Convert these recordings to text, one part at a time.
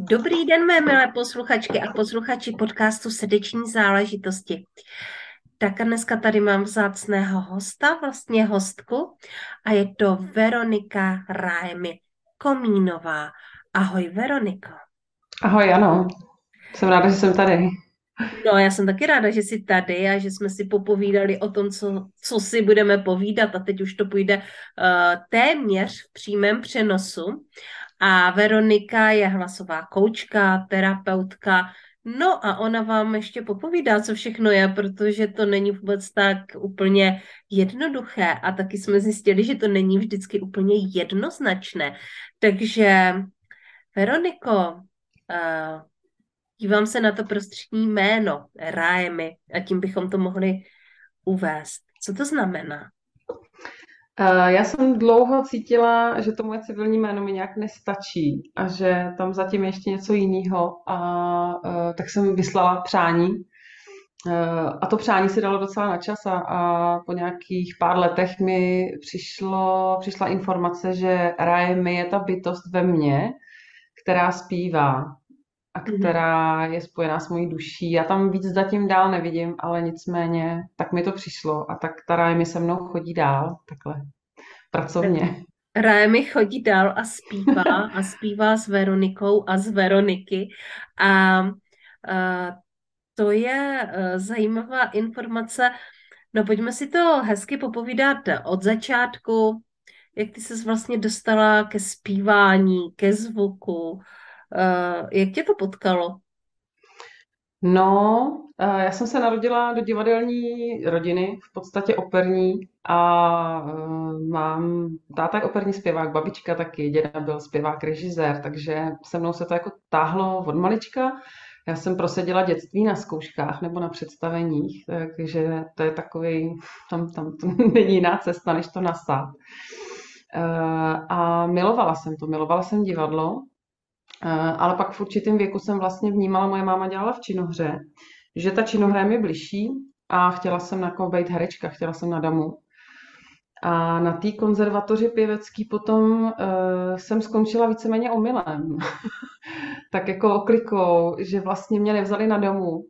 Dobrý den, mé milé posluchačky a posluchači podcastu Srdeční záležitosti. Tak a dneska tady mám vzácného hosta, vlastně hostku, a je to Veronika Rájmy Komínová. Ahoj, Veroniko. Ahoj, ano. Jsem ráda, že jsem tady. No, já jsem taky ráda, že jsi tady a že jsme si popovídali o tom, co, co si budeme povídat a teď už to půjde uh, téměř v přímém přenosu. A Veronika je hlasová koučka, terapeutka, No a ona vám ještě popovídá, co všechno je, protože to není vůbec tak úplně jednoduché a taky jsme zjistili, že to není vždycky úplně jednoznačné. Takže Veroniko, uh, dívám se na to prostřední jméno, Rájemy, a tím bychom to mohli uvést. Co to znamená? Eh, já jsem dlouho cítila, že to moje civilní jméno mi nějak nestačí a že tam zatím ještě něco jiného a uh, tak jsem vyslala přání. Uh, a to přání si dalo docela na čas a, a po nějakých pár letech mi přišlo, přišla informace, že Raje mi je ta bytost ve mně, která zpívá a mhm. která je spojená s mojí duší. Já tam víc zatím dál nevidím, ale nicméně tak mi to přišlo a tak ta Raje mi se mnou chodí dál, takhle, pracovně. Raje mi chodí dál a zpívá a zpívá s Veronikou a z Veroniky a, a to je a, zajímavá informace. No pojďme si to hezky popovídat od začátku, jak ty se vlastně dostala ke zpívání, ke zvuku, Uh, jak tě to potkalo? No, uh, já jsem se narodila do divadelní rodiny, v podstatě operní a uh, mám, táta je operní zpěvák, babička taky, děda byl zpěvák, režisér, takže se mnou se to jako táhlo od malička. Já jsem proseděla dětství na zkouškách nebo na představeních, takže to je takový, tam, tam to není jiná cesta, než to nasát. A milovala jsem to, milovala jsem divadlo, Eh, ale pak v určitém věku jsem vlastně vnímala, moje máma dělala v činohře, že ta činohra je mi bližší a chtěla jsem jako být herečka, chtěla jsem na damu. A na té konzervatoři pěvecký potom uh, jsem skončila víceméně omylem. tak jako oklikou, že vlastně mě nevzali na domu.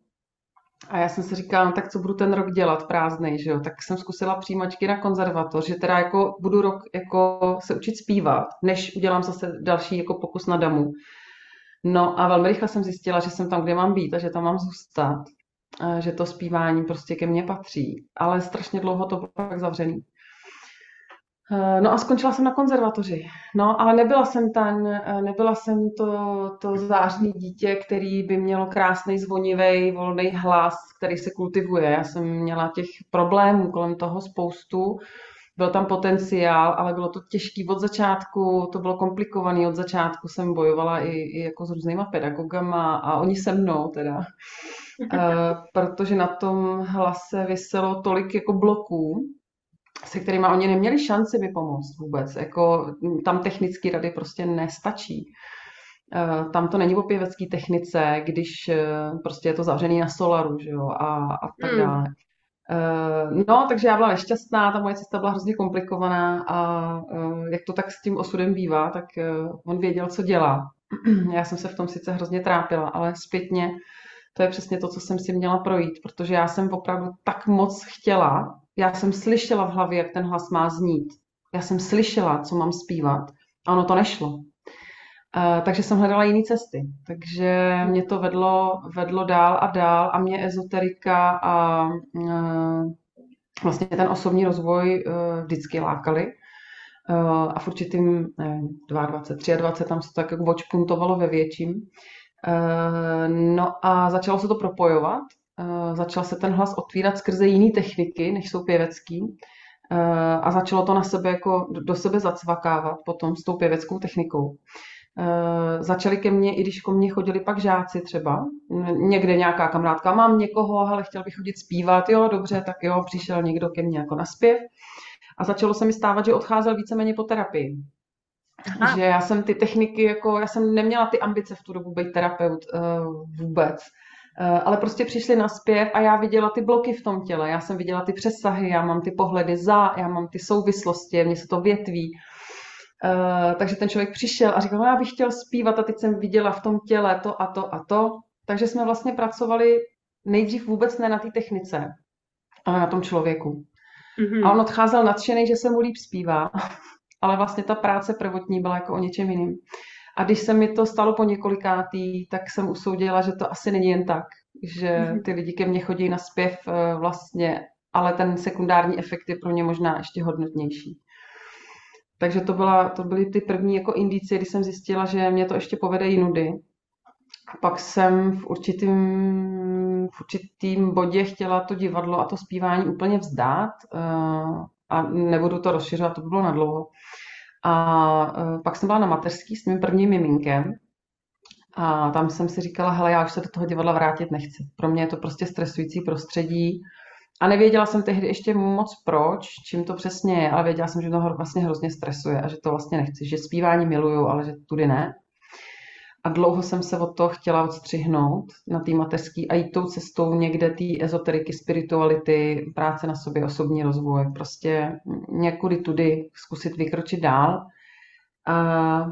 A já jsem si říkala, no, tak co budu ten rok dělat prázdnej, že jo? Tak jsem zkusila přijímačky na konzervatoř, že teda jako budu rok jako se učit zpívat, než udělám zase další jako pokus na damu. No a velmi rychle jsem zjistila, že jsem tam, kde mám být a že tam mám zůstat. Že to zpívání prostě ke mně patří. Ale strašně dlouho to bylo pak zavřený. Eh, no a skončila jsem na konzervatoři. No, ale nebyla jsem tam, eh, nebyla jsem to, to zářný dítě, který by mělo krásný, zvonivý, volný hlas, který se kultivuje. Já jsem měla těch problémů kolem toho spoustu. Byl tam potenciál, ale bylo to těžký od začátku, to bylo komplikovaný. Od začátku, jsem bojovala i, i jako s různýma pedagogama a oni se mnou teda, e, protože na tom hlase vyselo tolik jako bloků, se kterými oni neměli šanci mi pomoct vůbec. Jako, tam technické rady prostě nestačí. E, tam to není o pěvecké technice, když e, prostě je to zavřený na solaru že jo, a, a tak hmm. dále. Uh, no, takže já byla nešťastná, ta moje cesta byla hrozně komplikovaná a jak to tak s tím osudem bývá, tak on věděl, co dělá. já jsem se v tom sice hrozně trápila, ale zpětně to je přesně to, co jsem si měla projít, protože já jsem opravdu tak moc chtěla, já jsem slyšela v hlavě, jak ten hlas má znít. Já jsem slyšela, co mám zpívat a ono to nešlo. Uh, takže jsem hledala jiné cesty. Takže mě to vedlo, vedlo dál a dál a mě ezoterika a uh, vlastně ten osobní rozvoj uh, vždycky lákali. A v určitým nevím, 22, 23 tam se to tak jako ve větším. No a začalo se to propojovat. Uh, začal se ten hlas otvírat skrze jiné techniky, než jsou pěvecký. Uh, a začalo to na sebe jako do sebe zacvakávat potom s tou pěveckou technikou. Uh, začali ke mně, i když ko mně chodili pak žáci třeba, někde nějaká kamarádka, mám někoho, ale chtěl bych chodit zpívat, jo, dobře, tak jo, přišel někdo ke mně jako na zpěv a začalo se mi stávat, že odcházel víceméně po terapii. Aha. Že já jsem ty techniky, jako já jsem neměla ty ambice v tu dobu být terapeut uh, vůbec. Uh, ale prostě přišli na zpěv a já viděla ty bloky v tom těle, já jsem viděla ty přesahy, já mám ty pohledy za, já mám ty souvislosti, mně se to větví. Uh, takže ten člověk přišel a říkal, no já bych chtěl zpívat a teď jsem viděla v tom těle to a to a to. Takže jsme vlastně pracovali nejdřív vůbec ne na té technice, ale na tom člověku. Mm-hmm. A on odcházel nadšený, že se mu líp zpívá, ale vlastně ta práce prvotní byla jako o něčem jiným. A když se mi to stalo po několikátý, tak jsem usoudila, že to asi není jen tak, že mm-hmm. ty lidi ke mně chodí na zpěv eh, vlastně, ale ten sekundární efekt je pro ně možná ještě hodnotnější. Takže to, byla, to byly ty první jako indicie, kdy jsem zjistila, že mě to ještě povede jinudy. A pak jsem v určitým, v určitým bodě chtěla to divadlo a to zpívání úplně vzdát uh, a nebudu to rozšiřovat, to by bylo nadlouho. A uh, pak jsem byla na mateřský s mým prvním miminkem a tam jsem si říkala, hele, já už se do toho divadla vrátit nechci. Pro mě je to prostě stresující prostředí a nevěděla jsem tehdy ještě moc proč, čím to přesně je, ale věděla jsem, že to vlastně hrozně stresuje a že to vlastně nechci, že zpívání miluju, ale že tudy ne. A dlouho jsem se od toho chtěla odstřihnout na té mateřský a jít tou cestou někde té ezoteriky, spirituality, práce na sobě, osobní rozvoj. Prostě někudy tudy zkusit vykročit dál. A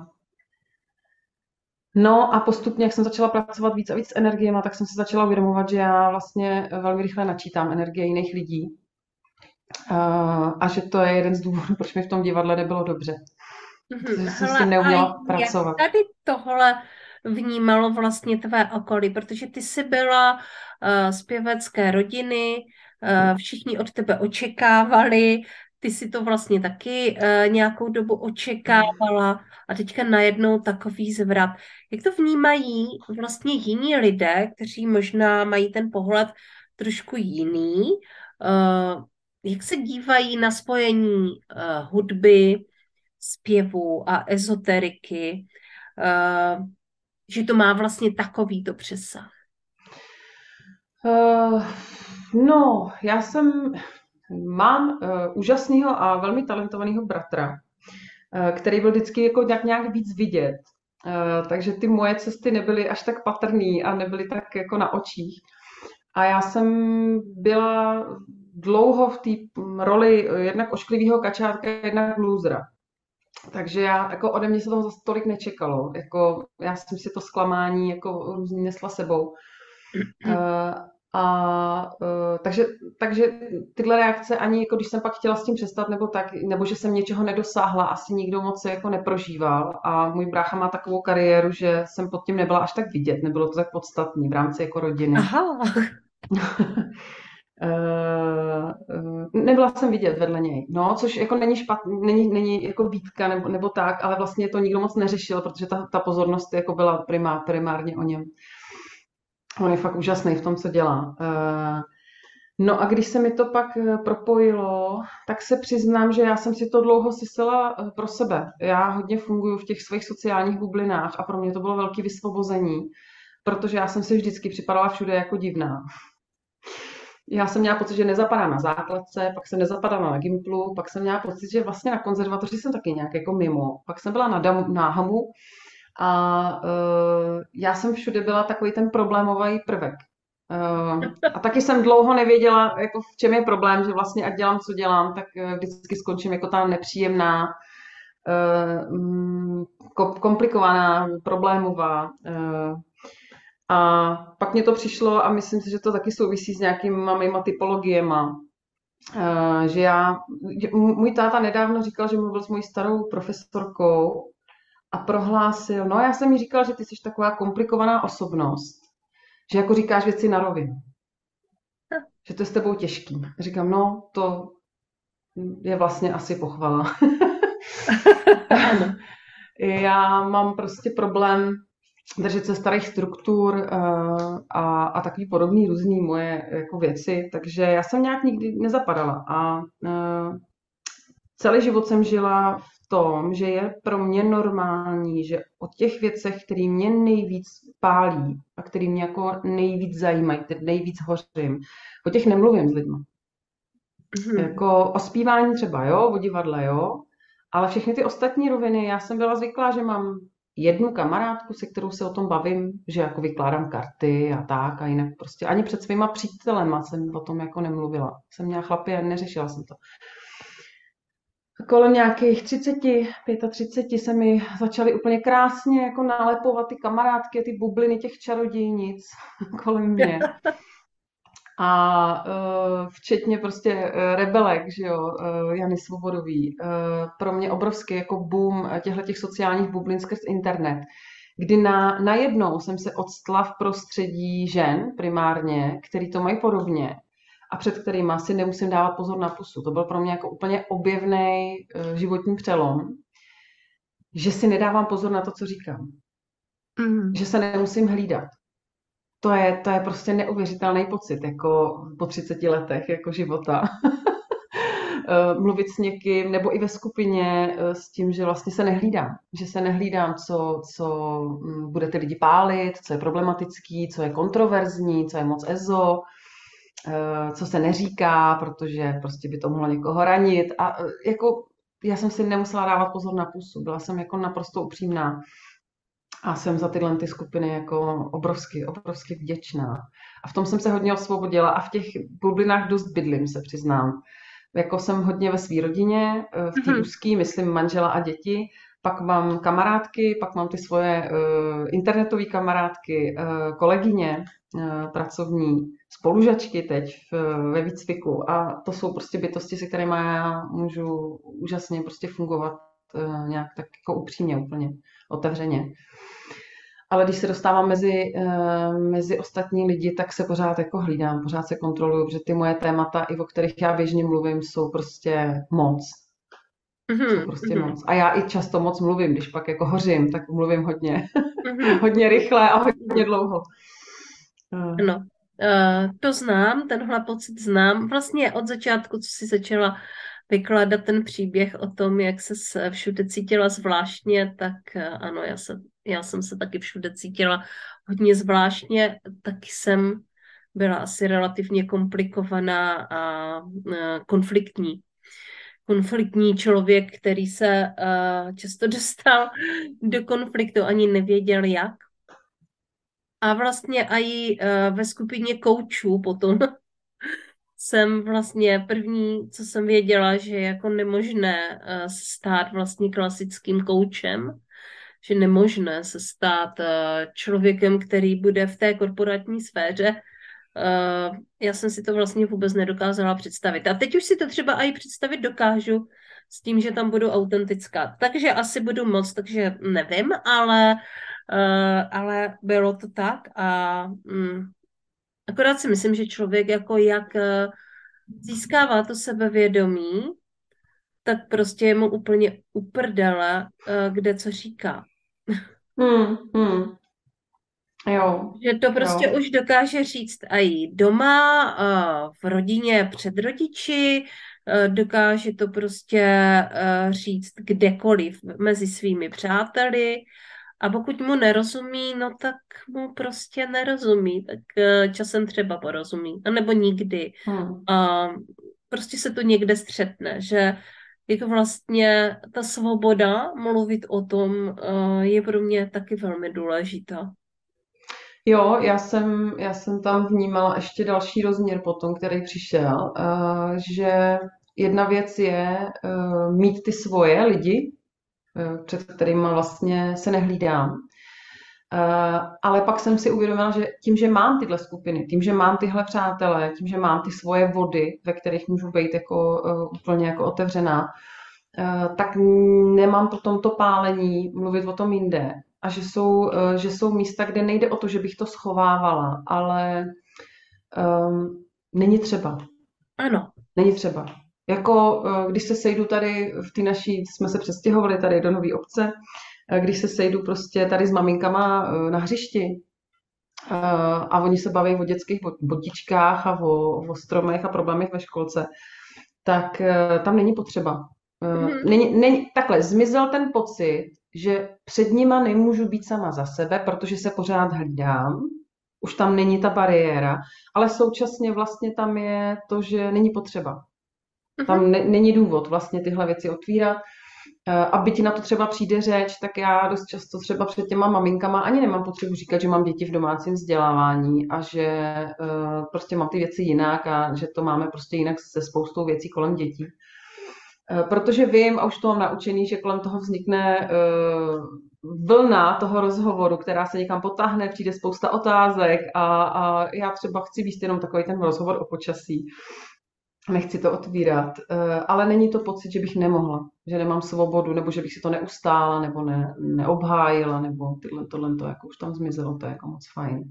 No a postupně, jak jsem začala pracovat víc a víc s energiemi, tak jsem se začala uvědomovat, že já vlastně velmi rychle načítám energie jiných lidí. A že to je jeden z důvodů, proč mi v tom divadle nebylo dobře. Mm-hmm. Že jsem s tím neuměla pracovat. Jak tady tohle vnímalo vlastně tvé okolí, protože ty jsi byla uh, z pěvecké rodiny, uh, všichni od tebe očekávali, ty si to vlastně taky uh, nějakou dobu očekávala a teďka najednou takový zvrat. Jak to vnímají vlastně jiní lidé, kteří možná mají ten pohled trošku jiný? Jak se dívají na spojení hudby, zpěvu a ezoteriky? Že to má vlastně takovýto přesah? Uh, no, já jsem, mám uh, úžasného a velmi talentovaného bratra, uh, který byl vždycky jako nějak, nějak víc vidět. Uh, takže ty moje cesty nebyly až tak patrný a nebyly tak jako na očích. A já jsem byla dlouho v té roli jednak ošklivého kačátka, jednak lůzra. Takže já, jako ode mě se toho zase tolik nečekalo. Jako, já jsem si to zklamání jako různě nesla sebou. Uh, a uh, takže, takže tyhle reakce ani, jako když jsem pak chtěla s tím přestat, nebo tak, nebo že jsem něčeho nedosáhla, asi nikdo moc se jako neprožíval. A můj brácha má takovou kariéru, že jsem pod tím nebyla až tak vidět, nebylo to tak podstatný v rámci jako rodiny. Aha. Uh, nebyla jsem vidět vedle něj, no, což jako není špatný, není, není jako výtka nebo, nebo tak, ale vlastně to nikdo moc neřešil, protože ta, ta pozornost jako byla primár, primárně o něm. On je fakt úžasný v tom, co dělá. Uh, no a když se mi to pak propojilo, tak se přiznám, že já jsem si to dlouho sysela pro sebe. Já hodně funguji v těch svých sociálních bublinách a pro mě to bylo velké vysvobození, protože já jsem si vždycky připadala všude jako divná já jsem měla pocit, že nezapadá na základce, pak jsem nezapadala na Gimplu, pak jsem měla pocit, že vlastně na konzervatoři jsem taky nějak jako mimo. Pak jsem byla na, damu, na Hamu a uh, já jsem všude byla takový ten problémový prvek. Uh, a taky jsem dlouho nevěděla, jako v čem je problém, že vlastně ať dělám, co dělám, tak uh, vždycky skončím jako ta nepříjemná, uh, komplikovaná, problémová. Uh, a pak mě to přišlo a myslím si, že to taky souvisí s nějakýma mýma typologiema. Uh, že já, můj táta nedávno říkal, že mluvil s mojí starou profesorkou a prohlásil, no já jsem mi říkal, že ty jsi taková komplikovaná osobnost, že jako říkáš věci na rovinu. Že to je s tebou těžký. Říkám, no to je vlastně asi pochvala. já mám prostě problém držet se starých struktur uh, a, a takový podobný různý moje jako věci, takže já jsem nějak nikdy nezapadala a uh, celý život jsem žila v v tom, že je pro mě normální, že o těch věcech, které mě nejvíc pálí a které mě jako nejvíc zajímají, které nejvíc hořím, o těch nemluvím s lidmi. Mm-hmm. Jako o zpívání třeba, jo, o divadle, jo, ale všechny ty ostatní roviny, já jsem byla zvyklá, že mám jednu kamarádku, se kterou se o tom bavím, že jako vykládám karty a tak a jinak prostě ani před svýma přítelema jsem o tom jako nemluvila. Jsem měla chlapy a neřešila jsem to. Kolem nějakých 30, 35 se mi začaly úplně krásně jako nalepovat ty kamarádky, ty bubliny těch čarodějnic kolem mě. A uh, včetně prostě uh, rebelek, že jo, uh, Jany Svobodový. Pro mě obrovský jako boom těchto těch sociálních bublin skrz internet, kdy na, najednou jsem se odstla v prostředí žen primárně, který to mají podobně a před kterými si nemusím dávat pozor na pusu. To byl pro mě jako úplně objevný životní přelom, že si nedávám pozor na to, co říkám. Mm. Že se nemusím hlídat to je, to je prostě neuvěřitelný pocit, jako po 30 letech jako života. Eh, mluvit s někým, nebo i ve skupině eh, s tím, že vlastně se nehlídám. Že se nehlídám, co, co hm, bude ty lidi pálit, co je problematický, co je kontroverzní, co je moc ezo, eh, co se neříká, protože prostě by to mohlo někoho ranit. A jako já jsem si nemusela dávat pozor na pusu, byla jsem jako naprosto upřímná a jsem za tyhle ty skupiny jako obrovsky, obrovsky vděčná. A v tom jsem se hodně osvobodila a v těch bublinách dost bydlím, se přiznám. Jako jsem hodně ve své rodině, eh, v té mm-hmm. úzký, myslím manžela a děti, pak mám kamarádky, pak mám ty svoje uh, internetové kamarádky, uh, kolegyně uh, pracovní, spolužačky teď v, ve výcviku a to jsou prostě bytosti, se kterými já můžu úžasně prostě fungovat uh, nějak tak jako upřímně úplně, otevřeně ale když se dostávám mezi, uh, mezi ostatní lidi, tak se pořád jako hlídám, pořád se kontroluju, protože ty moje témata, i o kterých já běžně mluvím, jsou prostě moc. Mm-hmm, jsou prostě mm-hmm. moc. A já i často moc mluvím, když pak jako hořím, tak mluvím hodně. Mm-hmm. hodně rychle a hodně dlouho. Uh. No, uh, to znám, tenhle pocit znám. Vlastně od začátku, co jsi začala vykládat ten příběh o tom, jak se všude cítila zvláštně, tak ano, já se já jsem se taky všude cítila hodně zvláštně, taky jsem byla asi relativně komplikovaná a konfliktní. Konfliktní člověk, který se často dostal do konfliktu, ani nevěděl jak. A vlastně i ve skupině koučů potom jsem vlastně první, co jsem věděla, že je jako nemožné stát vlastně klasickým koučem, že nemožné se stát eh, člověkem, který bude v té korporátní sféře. Eh, já jsem si to vlastně vůbec nedokázala představit. A teď už si to třeba i představit dokážu s tím, že tam budu autentická. Takže asi budu moc, takže nevím, ale, ale bylo to tak a mm, akorát si myslím, že člověk jako jak získává to sebevědomí, tak prostě je mu úplně uprdele, kde co říká. Hmm, hmm. Jo. Že to prostě jo. už dokáže říct i doma, v rodině před rodiči, dokáže to prostě říct kdekoliv mezi svými přáteli a pokud mu nerozumí, no tak mu prostě nerozumí, tak časem třeba porozumí, anebo nikdy. Hmm. A prostě se to někde střetne, že jak vlastně ta svoboda mluvit o tom eh, je pro mě taky velmi důležitá. Jo, já jsem, já jsem tam vnímala ještě další rozměr potom, který přišel, eh, že jedna věc je eh, mít ty svoje lidi, před kterými vlastně se nehlídám. Ale pak jsem si uvědomila, že tím, že mám tyhle skupiny, tím, že mám tyhle přátelé, tím, že mám ty svoje vody, ve kterých můžu být jako úplně jako otevřená, tak nemám potom to pálení mluvit o tom jinde. A že jsou, že jsou místa, kde nejde o to, že bych to schovávala, ale um, není třeba. Ano. Není třeba. Jako když se sejdu tady v té naší, jsme se přestěhovali tady do nové obce, když se sejdu prostě tady s maminkama na hřišti a oni se baví o dětských botičkách a o, o stromech a problémech ve školce, tak tam není potřeba Mm-hmm. Není, není, takhle, zmizel ten pocit, že před nima nemůžu být sama za sebe, protože se pořád hlídám, už tam není ta bariéra, ale současně vlastně tam je to, že není potřeba. Mm-hmm. Tam ne, není důvod vlastně tyhle věci otvírat. Eh, a byť na to třeba přijde řeč, tak já dost často třeba před těma maminkama ani nemám potřebu říkat, že mám děti v domácím vzdělávání a že uh, prostě mám ty věci jinak a že to máme prostě jinak se spoustou věcí kolem dětí. Uh, protože vím, a už to mám naučený, že kolem toho vznikne vlna toho rozhovoru, která se někam potáhne, přijde spousta otázek a, a já třeba chci být jenom takový ten rozhovor o počasí nechci to otvírat, eh, ale není to pocit, že bych nemohla, že nemám svobodu, nebo že bych si to neustála, nebo ne, neobhájila, nebo tyhle, tohle, to jako už tam zmizelo, to je jako moc fajn.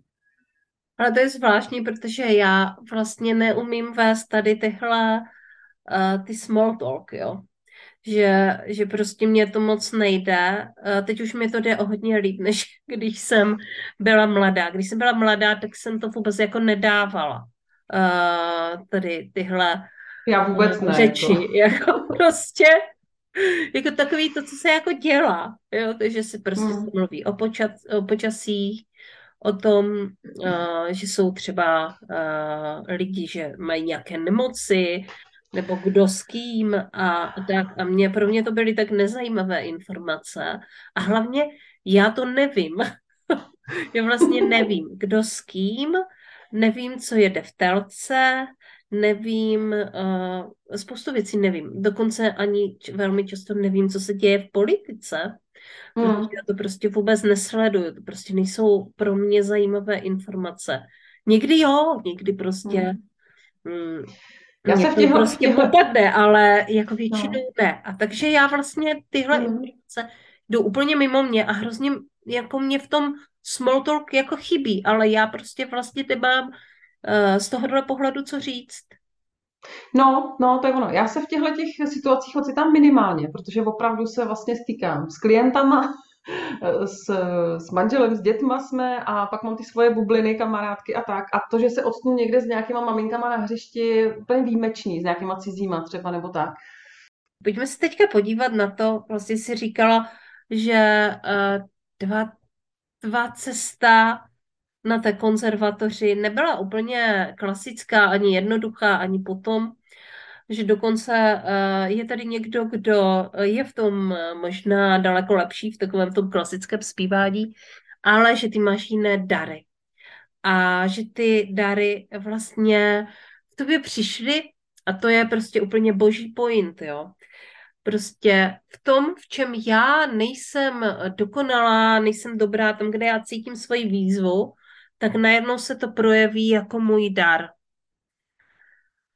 Ale to je zvláštní, protože já vlastně neumím vést tady tyhle uh, ty small talk, jo. Že, že prostě mě to moc nejde. Uh, teď už mi to jde o hodně líp, než když jsem byla mladá. Když jsem byla mladá, tak jsem to vůbec jako nedávala uh, tady tyhle Já vůbec ne, řeči. Jako. jako prostě jako takový to, co se jako dělá. Jo? Takže se prostě hmm. mluví o, počas, o počasích, o tom, uh, že jsou třeba uh, lidi, že mají nějaké nemoci, nebo kdo s kým a tak. A mě, pro mě to byly tak nezajímavé informace. A hlavně já to nevím. já vlastně nevím, kdo s kým, nevím, co jede v telce, nevím, uh, spoustu věcí nevím. Dokonce ani velmi často nevím, co se děje v politice, mm. protože já to prostě vůbec nesleduju. To prostě nejsou pro mě zajímavé informace. Někdy jo, někdy prostě... Mm. Mm, já se v těchto, prostě těchto... popadne, ale jako většinou no. ne. A takže já vlastně tyhle mm. informace jdou úplně mimo mě a hrozně jako mě v tom small talk jako chybí, ale já prostě vlastně nemám uh, z tohohle pohledu co říct. No, no, to je ono. Já se v těchto těch situacích ocitám minimálně, protože opravdu se vlastně stýkám s klientama, s, s manželem, s dětma jsme a pak mám ty svoje bubliny, kamarádky a tak. A to, že se odstnu někde s nějakýma maminkama na hřišti, je úplně výjimečný, s nějakýma cizíma třeba nebo tak. Pojďme se teďka podívat na to, vlastně si říkala, že uh, dva tvá cesta na té konzervatoři nebyla úplně klasická, ani jednoduchá, ani potom, že dokonce uh, je tady někdo, kdo je v tom eh, možná daleko lepší, v takovém tom klasickém zpívání, ale že ty máš jiné dary. A že ty dary vlastně v tobě přišly a to je prostě úplně boží point, jo prostě v tom, v čem já nejsem dokonalá, nejsem dobrá, tam, kde já cítím svoji výzvu, tak najednou se to projeví jako můj dar.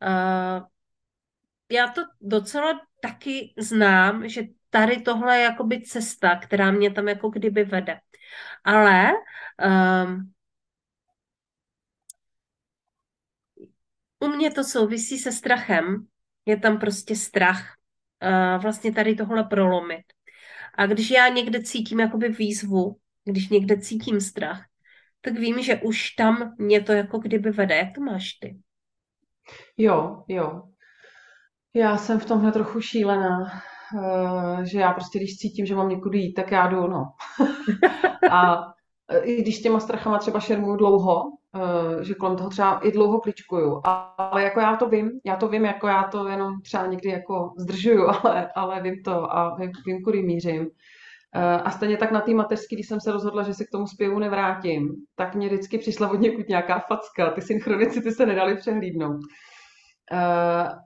Uh, já to docela taky znám, že tady tohle je jakoby cesta, která mě tam jako kdyby vede. Ale um, u mě to souvisí se strachem. Je tam prostě strach vlastně tady tohle prolomit. A když já někde cítím jakoby výzvu, když někde cítím strach, tak vím, že už tam mě to jako kdyby vede. Jak to máš ty? Jo, jo. Já jsem v tomhle trochu šílená, eh, že já prostě, když cítím, že mám někudy jít, tak já jdu, no. A i když s těma strachama třeba šermuju dlouho, Eh, že kolem toho třeba i dlouho kličkuju. Ale jako já to vím, já to vím, jako já to jenom třeba někdy jako zdržuju, ale, ale vím to a vím, vím kudy mířím. Eh, a stejně tak na té mateřské, když jsem se rozhodla, že se k tomu zpěvu nevrátím, tak mě vždycky přišla od někud nějaká facka. Ty synchronicity se nedali přehlídnout. Uh,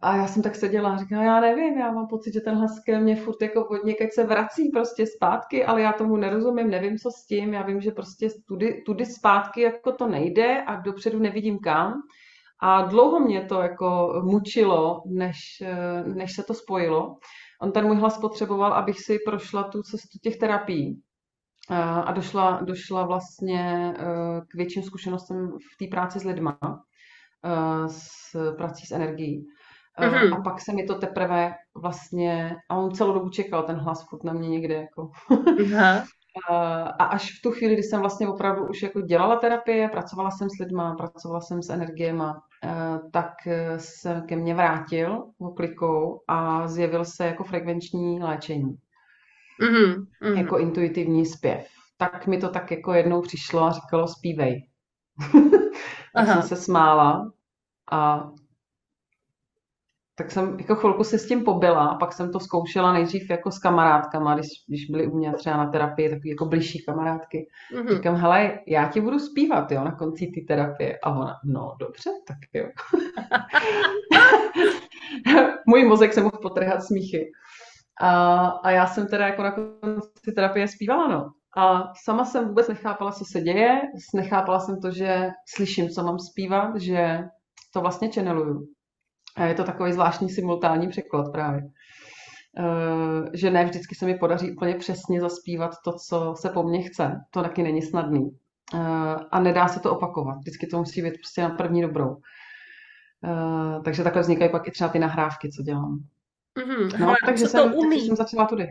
a já jsem tak seděla a říkala, já nevím, já mám pocit, že ten hlas ke mně furt jako od někať se vrací prostě zpátky, ale já tomu nerozumím, nevím, co s tím, já vím, že prostě tudy, tudy zpátky jako to nejde a dopředu nevidím kam. A dlouho mě to jako mučilo, než, eh, než se to spojilo. On ten můj hlas potřeboval, abych si prošla tu cestu těch terapií uh, a došla, došla vlastně k větším zkušenostem v té práci s lidma Eh, s prací s energií. Mm-hmm. A pak se mi to teprve vlastně, a on celou dobu čekal ten hlas furt na mě někde jako. A až v tu chvíli, kdy jsem vlastně opravdu už jako dělala terapie, pracovala jsem s lidma, pracovala jsem s energiema, tak se ke mně vrátil oklikou a zjevil se jako frekvenční léčení. Mm-hmm, mm-hmm. Jako intuitivní zpěv. Tak mi to tak jako jednou přišlo a říkalo zpívej. tak Aha. jsem se smála a tak jsem jako chvilku se s tím pobyla a pak jsem to zkoušela nejdřív jako s kamarádkama, když, když byly u mě třeba na terapii, takový jako blížší kamarádky. Mm-hmm. Říkám, hele, já ti budu zpívat, jo, na konci té terapie. A ona, no dobře, tak jo. Můj mozek se mohl potrhat smíchy. A, a já jsem teda jako na konci terapie zpívala, no. A sama jsem vůbec nechápala, co se děje, nechápala jsem to, že slyším, co mám zpívat, že to vlastně channeluju. A je to takový zvláštní simultánní překlad právě. Uh, že ne vždycky se mi podaří úplně přesně zaspívat to, co se po mně chce. To taky není snadný. Uh, a nedá se to opakovat. Vždycky to musí být prostě na první dobrou. Uh, takže takhle vznikají pak i třeba ty nahrávky, co dělám. Mm-hmm. No, takže co jsem, to umí? jsem začala tudy.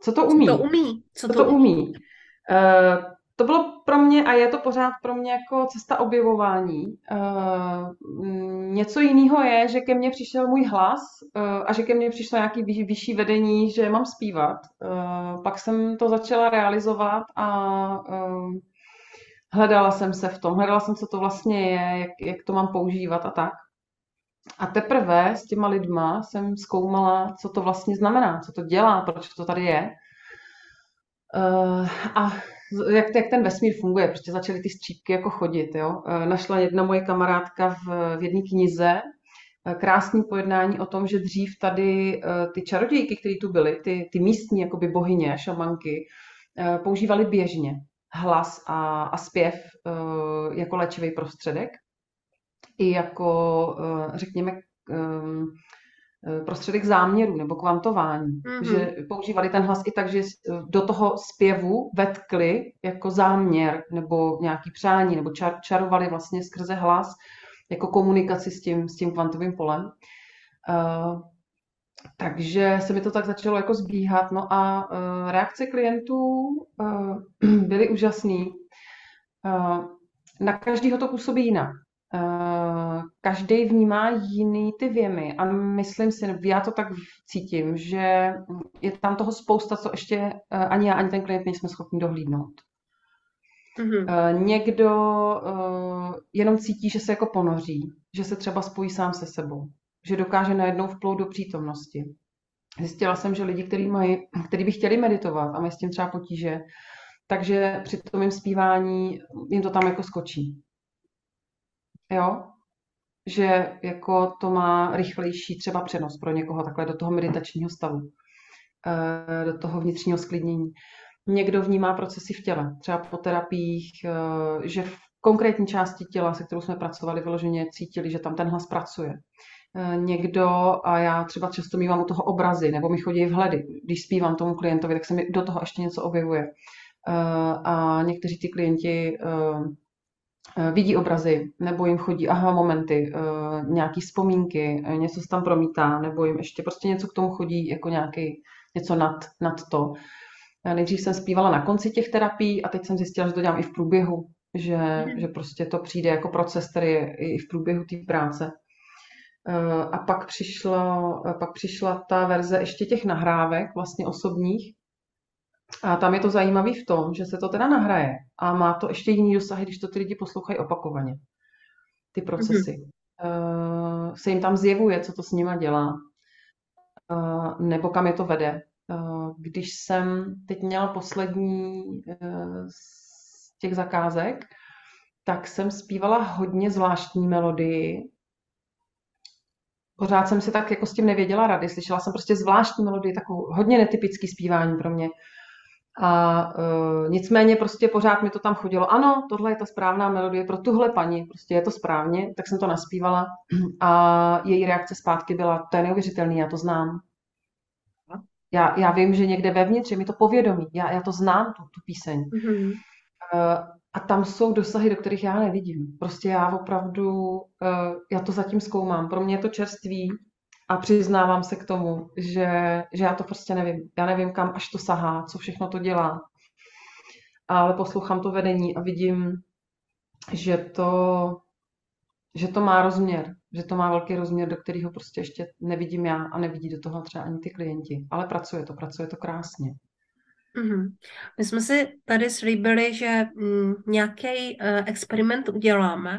Co to umí? Co to umí? Co, co to, to umí? umí? Uh, to bylo pro mě a je to pořád pro mě jako cesta objevování. Uh, něco jiného je, že ke mně přišel můj hlas uh, a že ke mně přišlo nějaký vy, vyšší vedení, že mám zpívat. Pak jsem to začala realizovat a hledala jsem se v tom, hledala jsem, co to vlastně je, jak, jak to mám používat a tak. A teprve s těma lidma jsem zkoumala, co to vlastně znamená, co to dělá, proč to tady je. Uh, a jak, jak ten vesmír funguje, prostě začaly ty střípky jako chodit. Jo? Uh, našla jedna moje kamarádka v, v jedné knize uh, krásný pojednání o tom, že dřív tady ty čarodějky, které tu byly, ty, ty místní jakoby bohyně, šamanky, používali běžně hlas a, a zpěv jako léčivý prostředek i jako, řekněme, Eh, prostředek záměru nebo kvantování. Mm-hmm. Že používali ten hlas i tak, že do toho zpěvu vetkli jako záměr nebo nějaký přání nebo čar, čarovali vlastně skrze hlas jako komunikaci s tím, s tím kvantovým polem. Uh, takže se mi to tak začalo jako zbíhat. No a uh, reakce klientů uh, byly úžasný. Uh, na každého to působí jinak. Uh, každý vnímá jiný ty věmy a myslím si, já to tak cítím, že je tam toho spousta, co ještě uh, ani já, ani ten klient nejsme schopni dohlídnout. Mm-hmm. Někdo jenom cítí, že se jako ponoří, že se třeba spojí sám se sebou, že dokáže najednou vplout do přítomnosti. Zjistila jsem, že lidi, kteří mají, kteří by chtěli meditovat a mají s tím třeba potíže, takže při tom jim zpívání jim to tam jako skočí jo, že jako to má rychlejší třeba přenos pro někoho takhle do toho meditačního stavu, eh, do toho vnitřního sklidnění. Někdo vnímá procesy v těle, třeba po terapiích, eh, že v konkrétní části těla, se kterou jsme pracovali, vyloženě cítili, že tam ten hlas pracuje. Eh, někdo, a já třeba často mývám u toho obrazy, nebo mi chodí vhledy, když zpívám tomu klientovi, tak se mi do toho ještě něco objevuje. A někteří ty klienti vidí obrazy, nebo jim chodí aha momenty, eh, nějaký vzpomínky, eh, něco se tam promítá, nebo jim ještě prostě něco k tomu chodí, jako nějaký, něco nad, nad to. Nejdřív jsem zpívala na konci těch terapií a teď jsem zjistila, že to dělám i v průběhu, že, mm. že prostě to přijde jako proces, který je i v průběhu té práce. A pak přišla, pak přišla ta verze ještě těch nahrávek, vlastně osobních, a tam je to zajímavé v tom, že se to teda nahraje a má to ještě jiný dosahy, když to ty lidi poslouchají opakovaně. Ty procesy. Mm-hmm. Uh, se jim tam zjevuje, co to s nima dělá, uh, nebo kam je to vede. Uh, když jsem teď měla poslední uh, z těch zakázek, tak jsem zpívala hodně zvláštní melodii. Pořád jsem si tak jako s tím nevěděla rady. Slyšela jsem prostě zvláštní melodii, takovou hodně netypický zpívání pro mě. A uh, nicméně prostě pořád mi to tam chodilo. Ano, tohle je ta správná melodie pro tuhle paní, prostě je to správně, tak jsem to naspívala a její reakce zpátky byla, to je neuvěřitelný, já to znám. Já, já vím, že někde vevnitř je mi to povědomí, já, já to znám, tu, tu píseň. Mm-hmm. Uh, a tam jsou dosahy, do kterých já nevidím. Prostě já opravdu, uh, já to zatím zkoumám. Pro mě je to čerství, a přiznávám se k tomu, že, že já to prostě nevím. Já nevím, kam až to sahá, co všechno to dělá. ale poslouchám to vedení a vidím, že to, že to má rozměr, že to má velký rozměr, do kterého prostě ještě nevidím já a nevidí do toho třeba ani ty klienti. Ale pracuje to, pracuje to krásně. Mm-hmm. My jsme si tady slíbili, že mm, nějaký uh, experiment uděláme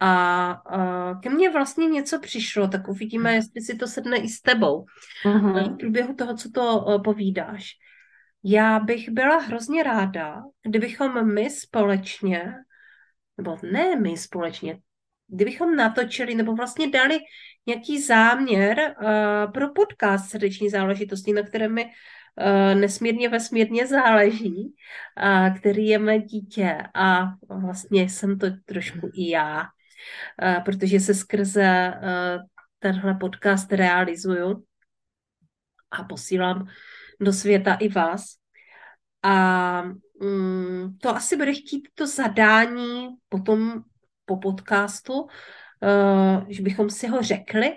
a uh, ke mně vlastně něco přišlo, tak uvidíme, jestli si to sedne i s tebou mm-hmm. v průběhu toho, co to uh, povídáš. Já bych byla hrozně ráda, kdybychom my společně, nebo ne my společně, kdybychom natočili nebo vlastně dali nějaký záměr uh, pro podcast srdeční záležitosti, na které mi uh, nesmírně vesmírně záleží, uh, který je mé dítě a vlastně jsem to trošku i já, protože se skrze uh, tenhle podcast realizuju a posílám do světa i vás. A mm, to asi bude chtít to zadání potom po podcastu, uh, že bychom si ho řekli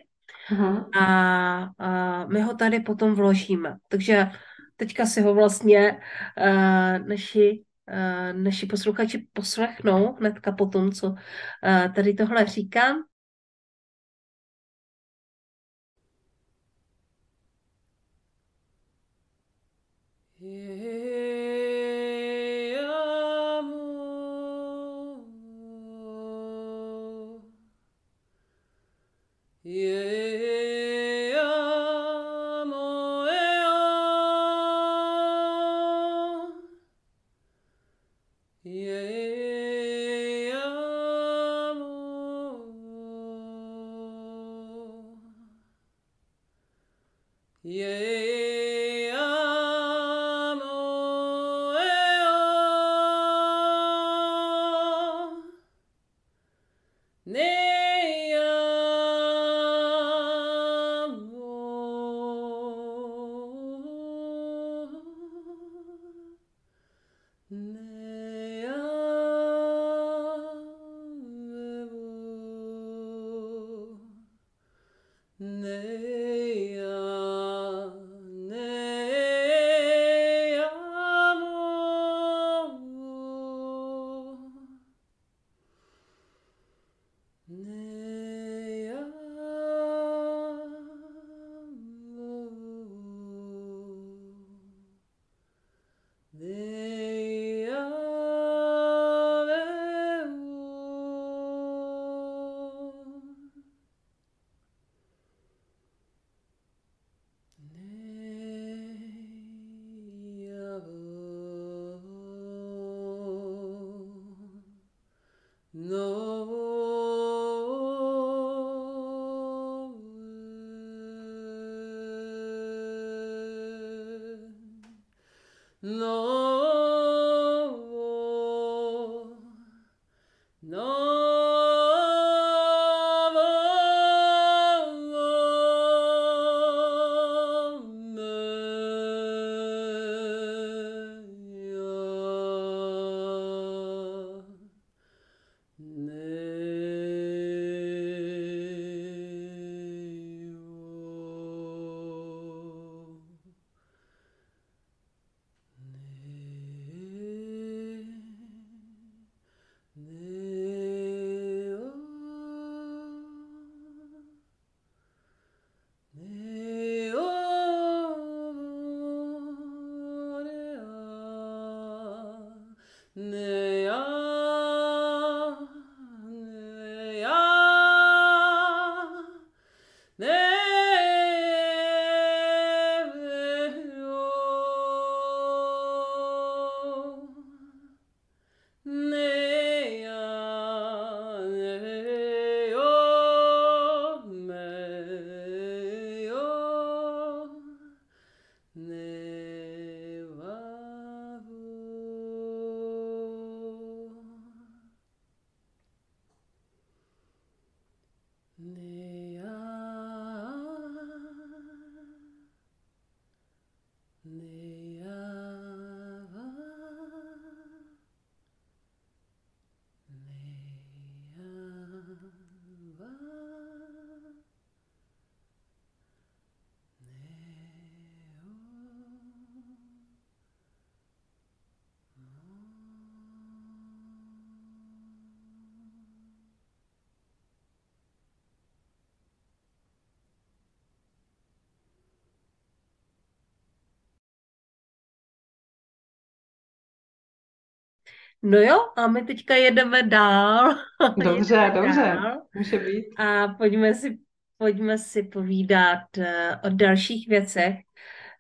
a, my ho tady potom vložíme. Takže teďka si ho vlastně naši, Eh, naši posluchači poslechnou hnedka po tom, co eh, tady tohle říkám. Yeah. No jo, a my teďka jedeme dál. Dobře, jedeme dobře, dál může být. a pojďme si, pojďme si povídat eh, o dalších věcech,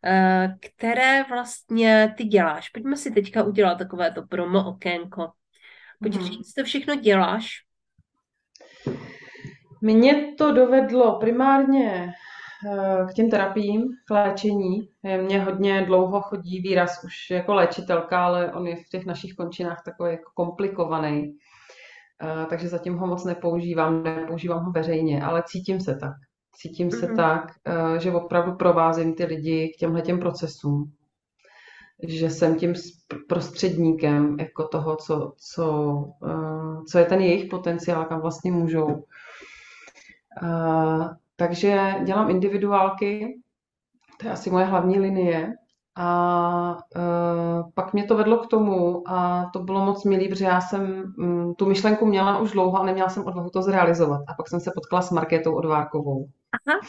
eh, které vlastně ty děláš. Pojďme si teďka udělat takové to promo okénko. Pojď Mhm. říct, co všechno děláš. Mě to dovedlo primárně k těm terapiím, k léčení. Mě hodně dlouho chodí výraz už jako léčitelka, ale on je v těch našich končinách takový jako komplikovaný. Eh, takže zatím ho moc nepoužívám, nepoužívám ho veřejně, ale cítím se tak. Cítím se Mhm. tak, eh, že opravdu provázím ty lidi k těmhle těm procesům. Že jsem tím prostředníkem jako toho, co, co, eh, co je ten jejich potenciál, kam vlastně můžou. Takže dělám individuálky, to je asi moje hlavní linie. A uh, pak mě to vedlo k tomu, a to bylo moc milý, protože já jsem um, tu myšlenku měla už dlouho a neměla jsem odvahu to zrealizovat. A pak jsem se potkala s Markétou Odvárkovou. Aha.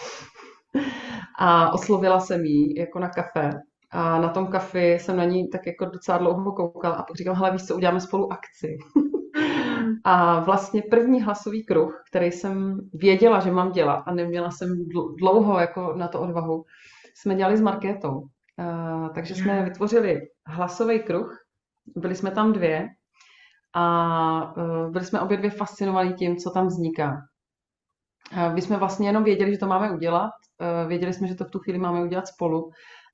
A oslovila jsem ji jako na kafe. A na tom kafi jsem na ní tak jako docela dlouho koukala a pak říkám, hele, víš co, uděláme spolu akci. A vlastně první hlasový kruh, který jsem věděla, že mám dělat a neměla jsem dl- dlouho jako na to odvahu, jsme dělali s Markétou. Uh, takže jsme vytvořili hlasový kruh, byli jsme tam dvě a uh, byli jsme obě dvě fascinovaní tím, co tam vzniká. Uh, my jsme vlastně jenom věděli, že to máme udělat, uh, věděli jsme, že to v tu chvíli máme udělat spolu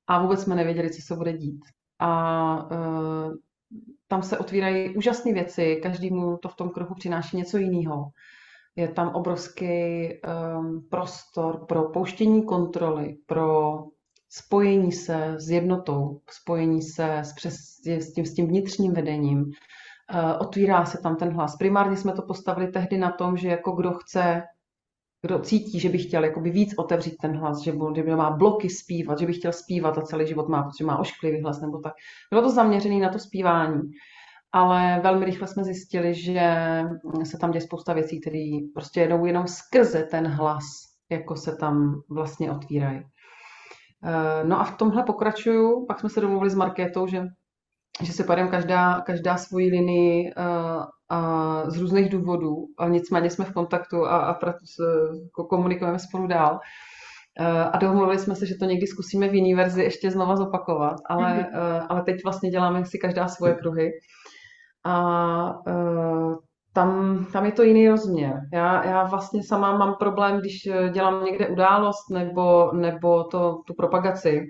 a vůbec jsme nevěděli, co se bude dít. A uh, tam se otvírají úžasné věci, každému to v tom kruhu přináší něco jiného. Je tam obrovský um, prostor pro pouštění kontroly, pro spojení se s jednotou, spojení se s, přes, s, tím, s tím vnitřním vedením. Uh, otvírá se tam ten hlas. Primárně jsme to postavili tehdy na tom, že jako kdo chce, kdo cítí, že by chtěl jakoby víc otevřít ten hlas, že, by má bloky zpívat, že by chtěl zpívat a celý život má, protože má ošklivý hlas nebo tak. Bylo to zaměřené na to zpívání ale velmi rychle jsme zjistili, že se tam děje spousta věcí, které prostě jedou jenom skrze ten hlas, jako se tam vlastně otvírají. No a v tomhle pokračuju, pak jsme se domluvili s Markétou, že, že se pojedeme každá, každá svoji linii a, a z různých důvodů, a nicméně jsme v kontaktu a, a komunikujeme spolu dál. A domluvili jsme se, že to někdy zkusíme v jiný verzi ještě znova zopakovat, ale, mm-hmm. ale teď vlastně děláme si každá svoje kruhy a tam, tam je to jiný rozměr. Já, já vlastně sama mám problém, když dělám někde událost nebo, nebo to, tu propagaci,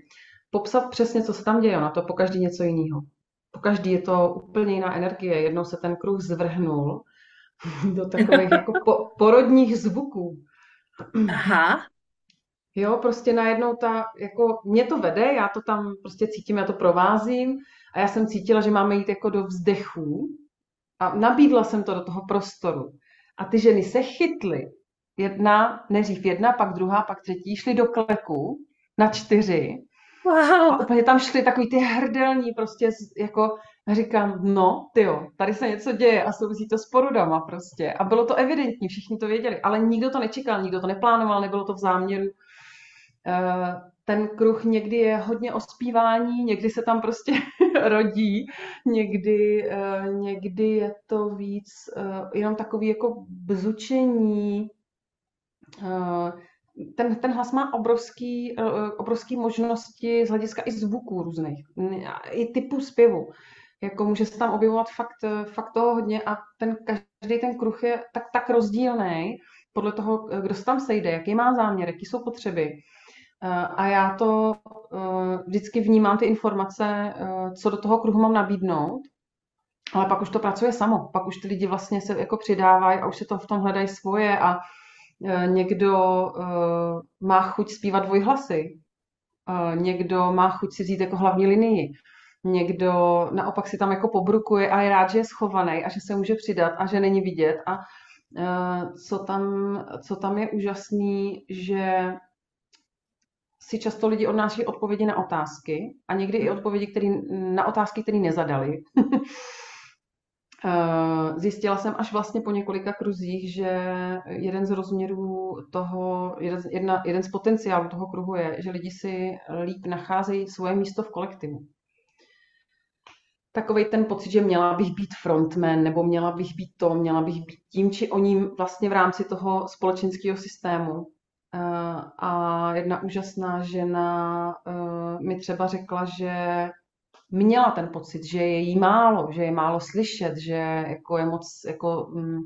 popsat přesně, co se tam děje. Na to po každý něco jiného. Po každý je to úplně jiná energie. Jednou se ten kruh zvrhnul do takových jako po, porodních zvuků. Aha. Jo, prostě najednou ta, jako mě to vede, já to tam prostě cítím, já to provázím a já jsem cítila, že máme jít jako do vzdechů a nabídla jsem to do toho prostoru. A ty ženy se chytly. Jedna, nejdřív jedna, pak druhá, pak třetí, šly do kleku na čtyři. Wow. A tam šly takový ty hrdelní, prostě jako, říkám, no, tyjo, tady se něco děje a souvisí to s porodama prostě. A bylo to evidentní, všichni to věděli, ale nikdo to nečekal, nikdo to neplánoval, nebylo to v záměru. Ten kruh někdy je hodně o zpívání, někdy se tam prostě rodí, někdy, někdy je to víc jenom takový jako bzučení. Ten, ten hlas má obrovský, obrovský možnosti z hlediska i zvuků různých, i typu zpěvu. Jako může se tam objevovat fakt, fakt toho hodně a ten, každý ten kruh je tak, tak rozdílný podle toho, kdo se tam sejde, jaký má záměr, jaký jsou potřeby. A já to vždycky vnímám ty informace, co do toho kruhu mám nabídnout, ale pak už to pracuje samo. Pak už ty lidi vlastně se jako přidávají a už se to v tom hledají svoje a někdo má chuť zpívat dvojhlasy, někdo má chuť si vzít jako hlavní linii, někdo naopak si tam jako pobrukuje a je rád, že je schovaný a že se může přidat a že není vidět. A co tam, co tam je úžasný, že si často lidi odnáší odpovědi na otázky a někdy i odpovědi který, na otázky, které nezadali. Zjistila jsem až vlastně po několika kruzích, že jeden z rozměrů toho, jeden, jedna, jeden z potenciálů toho kruhu je, že lidi si líp nacházejí svoje místo v kolektivu. takový ten pocit, že měla bych být frontman, nebo měla bych být to, měla bych být tím či oním vlastně v rámci toho společenského systému. Eh, a jedna úžasná žena eh, mi třeba řekla, že měla ten pocit, že je jí málo, že je málo slyšet, že jako je moc jako mm,